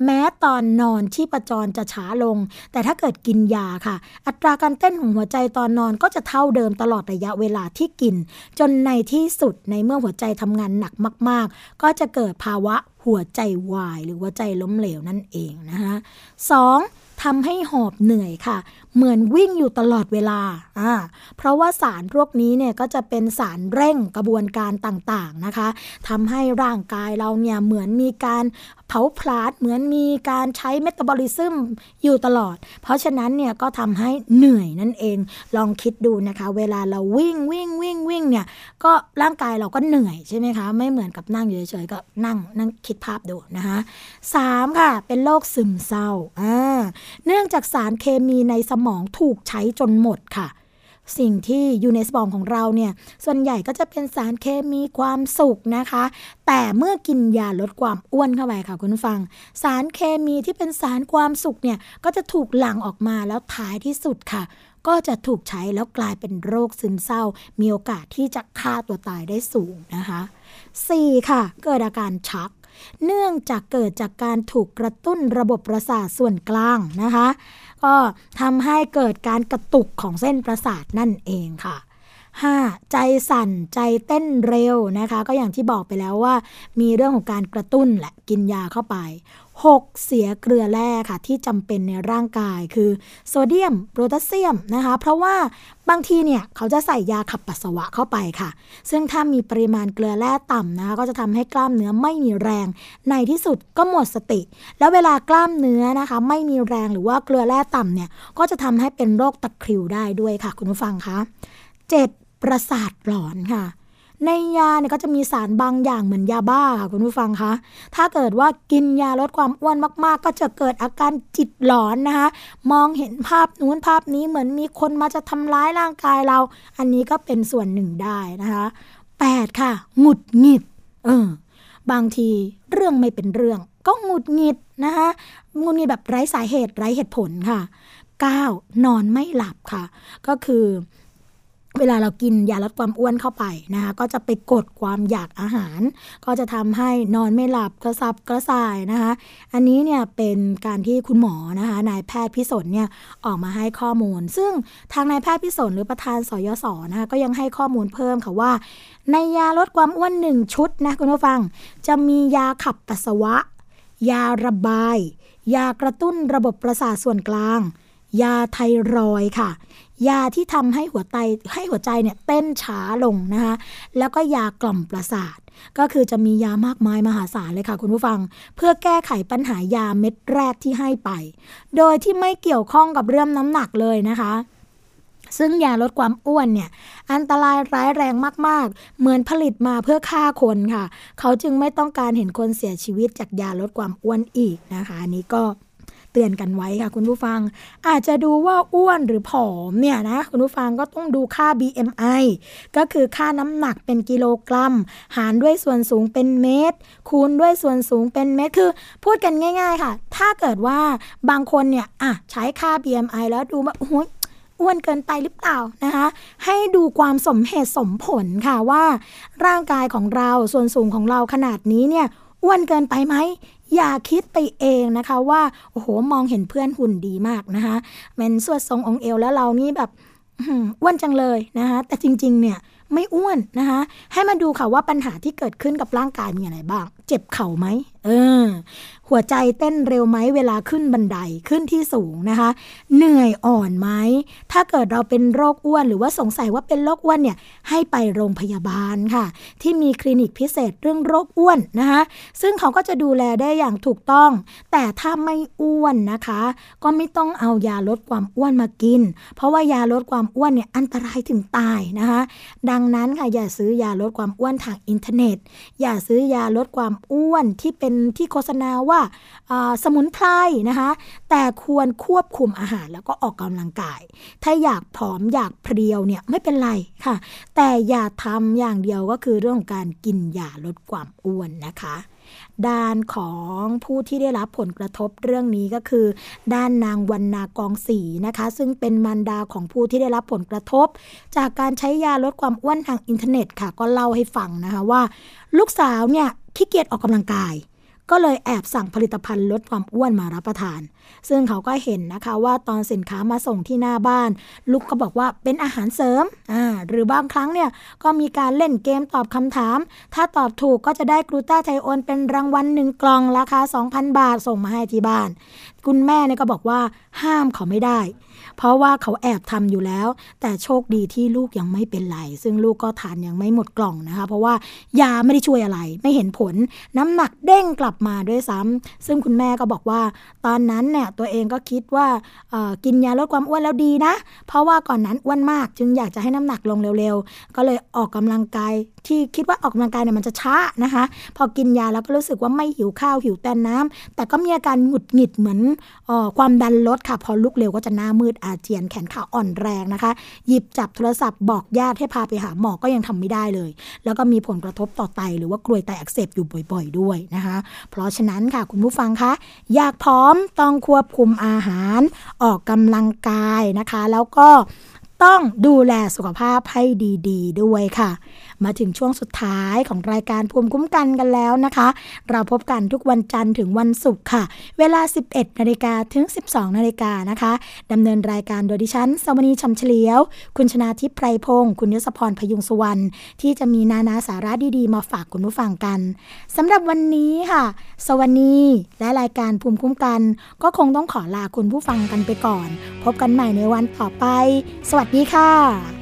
แม้ตอนนอนที่ประจรจะช้าลง แต่ถ้าเกิดกินยาค่ะ อัตราการเต้นของหัวใจตอนนอนก็จะเท่าเดิมตลอดระยะเวลาที่กิน จนในที่สุดในเมื่อหัวใจทำงานหนักมาก ๆ ก็จะเกิดภาวะหัวใจวาย หรือหัวใจล้มเหลวนั่นเองนะคะสองทำให้หอบเหนื่อยค่ะ เหมือนวิ่งอยู่ตลอดเวลาอ่าเพราะว่าสารพวกนี้เนี่ยก็จะเป็นสารเร่งกระบวนการต่างๆนะคะทำให้ร่างกายเราเนี่ยเหมือนมีการ เผาผลาญเหมือนมีการใช้เมตาบอลิซึมอยู่ตลอด เพราะฉะนั้นเนี่ยก็ทำให้เหนื่อยนั่นเอง ลองคิดดูนะคะ เวลาเราวิ่งวิ่งวิ่งวิ่งเนี่ยก็ร่างกายเราก็เหนื่อยใช่ไหมคะ ไม่เหมือนกับนั่งอยู่เฉยๆก็นั่งนั่งคิดภาพดูนะคะสามค่ะ เป็นโรคซึมเศร้าอ่าเนื่องจากสารเคมีในสมองถูกใช้จนหมดค่ะ สิ่งที่อยู่ในสมองของเราเนี่ยส่วนใหญ่ก็จะเป็นสารเคมีความสุขนะคะ แต่เมื่อกินยาลดความอ้วนเข้าไปค่ะคุณฟัง สารเคมีที่เป็นสารความสุขเนี่ยก็จะถูกหลั่งออกมาแล้วท้ายที่สุดค่ะก็จะถูกใช้แล้วกลายเป็นโรคซึมเศร้า มีโอกาสที่จะฆ่าตัวตายได้สูงนะคะ 4. ค่ะ เกิดอาการชัก เนื่องจากเกิดจากการถูกกระตุ้นระบบประสาทส่วนกลางนะคะ ก็ทำให้เกิดการกระตุกของเส้นประสาทนั่นเองค่ะ 5. ใจสั่นใจเต้นเร็วนะคะ ก็อย่างที่บอกไปแล้วว่า มีเรื่องของการกระตุ้นแหละกินยาเข้าไป 6. เสียเกลือแร่ค่ะ ที่จำเป็นในร่างกายคือโซเดียมโพแทสเซียมนะคะ เพราะว่าบางทีเนี่ยเขาจะใส่ยาขับปัสสาวะเข้าไปค่ะ ซึ่งถ้ามีปริมาณเกลือแร่ต่ำนะคะก็จะทำให้กล้ามเนื้อไม่มีแรง ในที่สุดก็หมดสติ แล้วเวลากล้ามเนื้อนะคะ ไม่มีแรงหรือว่าเกลือแร่ต่ำเนี่ยก็จะทำให้เป็นโรคตะคริวได้ด้วยค่ะ คุณผู้ฟังคะ 7. ประสาทหลอนค่ะ ในยาเนี่ยก็จะมีสารบางอย่างเหมือนยาบ้าค่ะคุณผู้ฟังคะ ถ้าเกิดว่ากินยาลดความอ้วนมาก ๆ ก็จะเกิดอาการจิตหลอนนะคะ มองเห็นภาพนู้นภาพนี้เหมือนมีคนมาจะทำร้ายร่างกายเรา อันนี้ก็เป็นส่วนหนึ่งได้นะคะ 8. ค่ะหงุดหงิด เออ บางทีเรื่องไม่เป็นเรื่อง ก็หงุดหงิดนะคะหงุดหงิดแบบไร้สาเหตุไร้เหตุผลค่ะ 9. นอนไม่หลับค่ะ ก็คือ เวลาเรากินยาลดความอ้วนเข้าไปนะคะก็จะไปกดความอยากอาหาร ก็จะทำให้นอนไม่หลับกระสับกระส่ายนะคะอันนี้เนี่ยเป็นการที่คุณหมอนะคะนายแพทย์พิสนเนี่ยออกมาให้ข้อมูล ซึ่งทางนายแพทย์พิสนหรือประธานสยศนะคะก็ยังให้ข้อมูลเพิ่มค่ะว่า ในยาลดความอ้วนหนึ่งชุดนะคุณผู้ฟัง จะมียาขับปัสสาวะ ยาระบาย ยากระตุ้นระบบประสาทส่วนกลาง ยาไทรอยค่ะ ยาที่ทำให้หัวใจให้หัวใจเนี่ยเต้นช้าลงนะคะแล้วก็ยากล่อมประสาท ก็คือจะมียามากมายมหาศาลเลยค่ะคุณผู้ฟัง เพื่อแก้ไขปัญหายาเม็ดแรกที่ให้ไป โดยที่ไม่เกี่ยวข้องกับเรื่องน้ำหนักเลยนะคะซึ่งยาลดความอ้วนเนี่ยอันตรายร้ายแรงมาก ๆ เหมือนผลิตมาเพื่อฆ่าคนค่ะ เขาจึงไม่ต้องการเห็นคนเสียชีวิตจากยาลดความอ้วนอีกนะคะ อันนี้ก็ เตือนกันไว้ค่ะคุณผู้ฟัง อาจจะดูว่าอ้วนหรือผอมเนี่ยนะคุณผู้ฟังก็ต้องดูค่า BMI ก็คือค่าน้ำหนักเป็นกิโลกรัม หารด้วยส่วนสูงเป็นเมตร คูณด้วยส่วนสูงเป็นเมตร คือ พูดกันง่าย ๆ ค่ะ ถ้าเกิดว่าบางคนเนี่ยอะใช้ค่า BMI แล้วดูว่าโอ้ยอ้วนเกินไปหรือเปล่านะคะ ให้ดูความสมเหตุสมผลค่ะว่า ร่างกายของเราส่วนสูงของเราขนาดนี้เนี่ยอ้วนเกินไปไหม อย่าคิดไปเองนะคะว่าโอ้โหมองเห็นเพื่อนหุ่นดีมากนะคะเป็นสวดทรงองค์เอวแล้วเรานี่แบบอ้วนจังเลยนะคะแต่จริง ๆ เนี่ยไม่อ้วนนะคะให้มาดูค่ะว่าปัญหาที่เกิดขึ้นกับร่างกายมีอะไรบ้างเจ็บเข่าไหมเออ หัวใจเต้นเร็วไหมเวลาขึ้นบันไดขึ้นที่สูงนะคะ เหนื่อยอ่อนไหม ถ้าเกิดเราเป็นโรคอ้วน หรือว่าสงสัยว่าเป็นโรคอ้วนเนี่ย ให้ไปโรงพยาบาลค่ะ ที่มีคลินิกพิเศษเรื่องโรคอ้วนนะคะ ซึ่งเขาก็จะดูแลได้อย่างถูกต้อง แต่ถ้าไม่อ้วนนะคะ ก็ไม่ต้องเอายาลดความอ้วนมากิน เพราะว่ายาลดความอ้วนเนี่ยอันตรายถึงตายนะคะ ดังนั้นค่ะอย่าซื้อยาลดความอ้วนทางอินเทอร์เน็ต อย่าซื้อยาลดความอ้วนที่เป็นที่โฆษณาว่าาสมุนไพรนะคะ แต่ควรควบคุมอาหารแล้วก็ออกกำลังกาย ถ้าอยากผอมอยากเพรียวเนี่ยไม่เป็นไรค่ะ แต่อย่าทำอย่างเดียวก็คือเรื่องของการกินยาลดความอ้วนนะคะด้านของผู้ที่ได้รับผลกระทบเรื่องนี้ก็คือ ด้านนางวรรณากองศรีนะคะ ซึ่งเป็นมารดาของผู้ที่ได้รับผลกระทบ จากการใช้ยาลดความอ้วนทางอินเทอร์เน็ตค่ะ ก็เล่าให้ฟังนะคะว่า ลูกสาวเนี่ย ขี้เกียจออกกำลังกาย ก็เลยแอบสั่งผลิตภัณฑ์ลดความอ้วนมารับประทาน ซึ่งเขาก็เห็นนะคะว่าตอนสินค้ามาส่งที่หน้าบ้าน ลูกก็บอกว่าเป็นอาหารเสริมอ่าหรือบางครั้งเนี่ยก็มีการเล่นเกมตอบคำถาม ถ้าตอบถูกก็จะได้กลูตาไทโอนเป็นรางวัลหนึ่งกล่องราคา 2,000 บาทส่งมาให้ที่บ้าน คุณแม่เนี่ยก็บอกว่าห้ามเขาไม่ได้ เพราะว่าเขาแอบทำอยู่แล้ว แต่โชคดีที่ลูกยังไม่เป็นไร ซึ่งลูกก็ทานยังไม่หมดกล่องนะคะ เพราะว่ายาไม่ได้ช่วยอะไร ไม่เห็นผล น้ำหนักเด้งกลับมาด้วยซ้ำซึ่งคุณแม่ก็บอกว่า ตอนนั้นเนี่ยตัวเองก็คิดว่ากินยาลดความอ้วนแล้วดีนะ เพราะว่าก่อนนั้นอ้วนมาก จึงอยากจะให้น้ำหนักลงเร็วๆ ก็เลยออกกำลังกาย ที่คิดว่าออกกำลังกายเนี่ยมันจะช้านะคะ พอกินยาแล้วก็รู้สึกว่าไม่หิวข้าวหิวแต่น้ำแต่ก็มีอาการหงุดหงิดเหมือนออความดันลดค่ะ พอลุกเร็วก็จะหน้ามืดอาเจียนแขนขาอ่อนแรงนะคะ หยิบจับโทรศัพท์บอกญาติให้พาไปหาหมอก็ยังทำไม่ได้เลย แล้วก็มีผลกระทบต่อไต หรือว่ากรวยไตอักเสบอยู่บ่อย ๆ ด้วยนะคะ เพราะฉะนั้นค่ะคุณผู้ฟังคะอยากพร้อมต้องควบคุมอาหาร ออกกำลังกายนะคะ แล้วก็ต้องดูแลสุขภาพให้ดี ๆด้วยค่ะ มาถึงช่วงสุดท้ายของรายการภูมิคุ้มกันกันแล้วนะคะ เราพบกันทุกวันจันทร์ถึงวันศุกร์ค่ะ เวลา 11นาฬิกาถึง 12นาฬิกานะคะดำเนินรายการโดยดิฉันสวนีชำเฉลียว คุณชนาทิพย์ไพรพงศ์คุณยศพรพยุงสุวรรณที่จะมีนานาสาระดีๆ มาฝากคุณผู้ฟังกันสำหรับวันนี้ค่ะ สวนีและรายการภูมิคุ้มกัน ก็คงต้องขอลาคุณผู้ฟังกันไปก่อน พบกันใหม่ในวันต่อไป สวัสดีค่ะ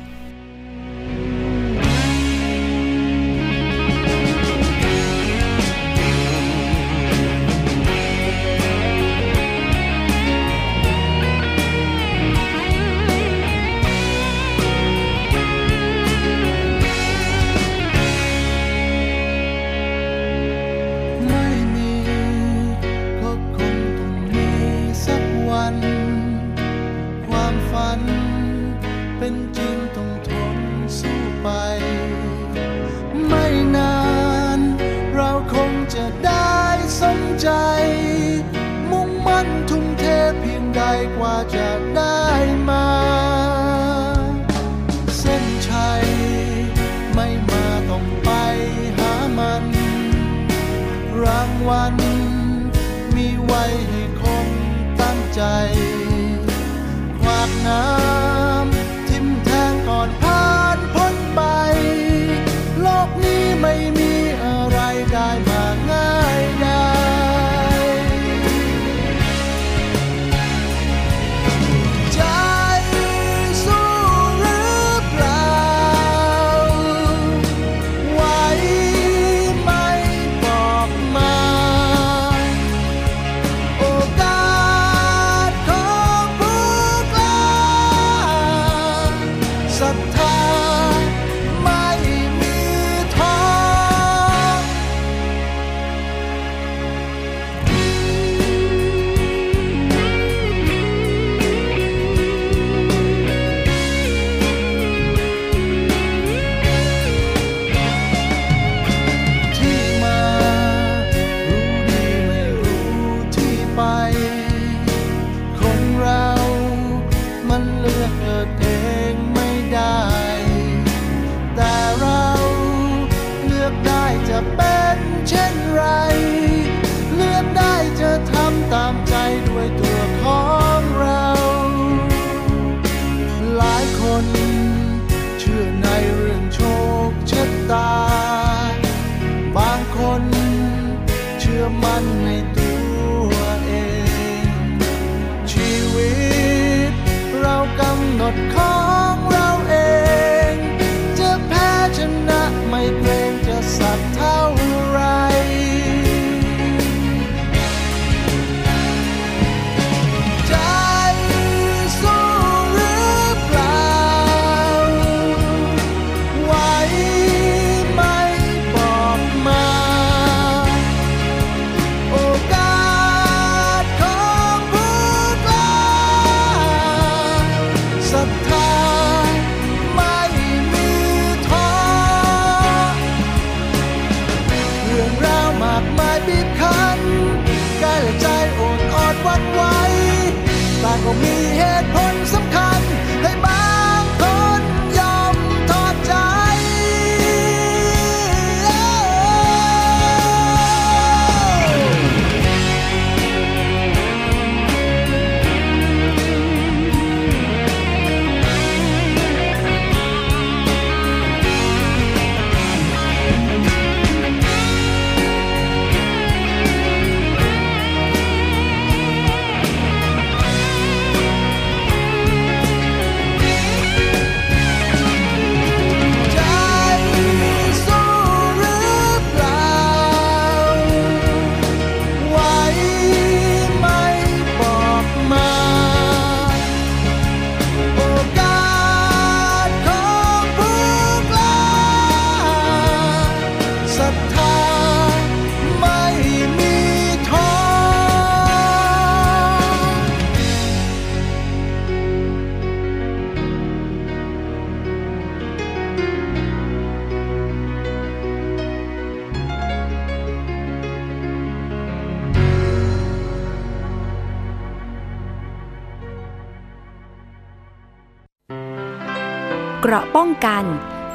แต่ก็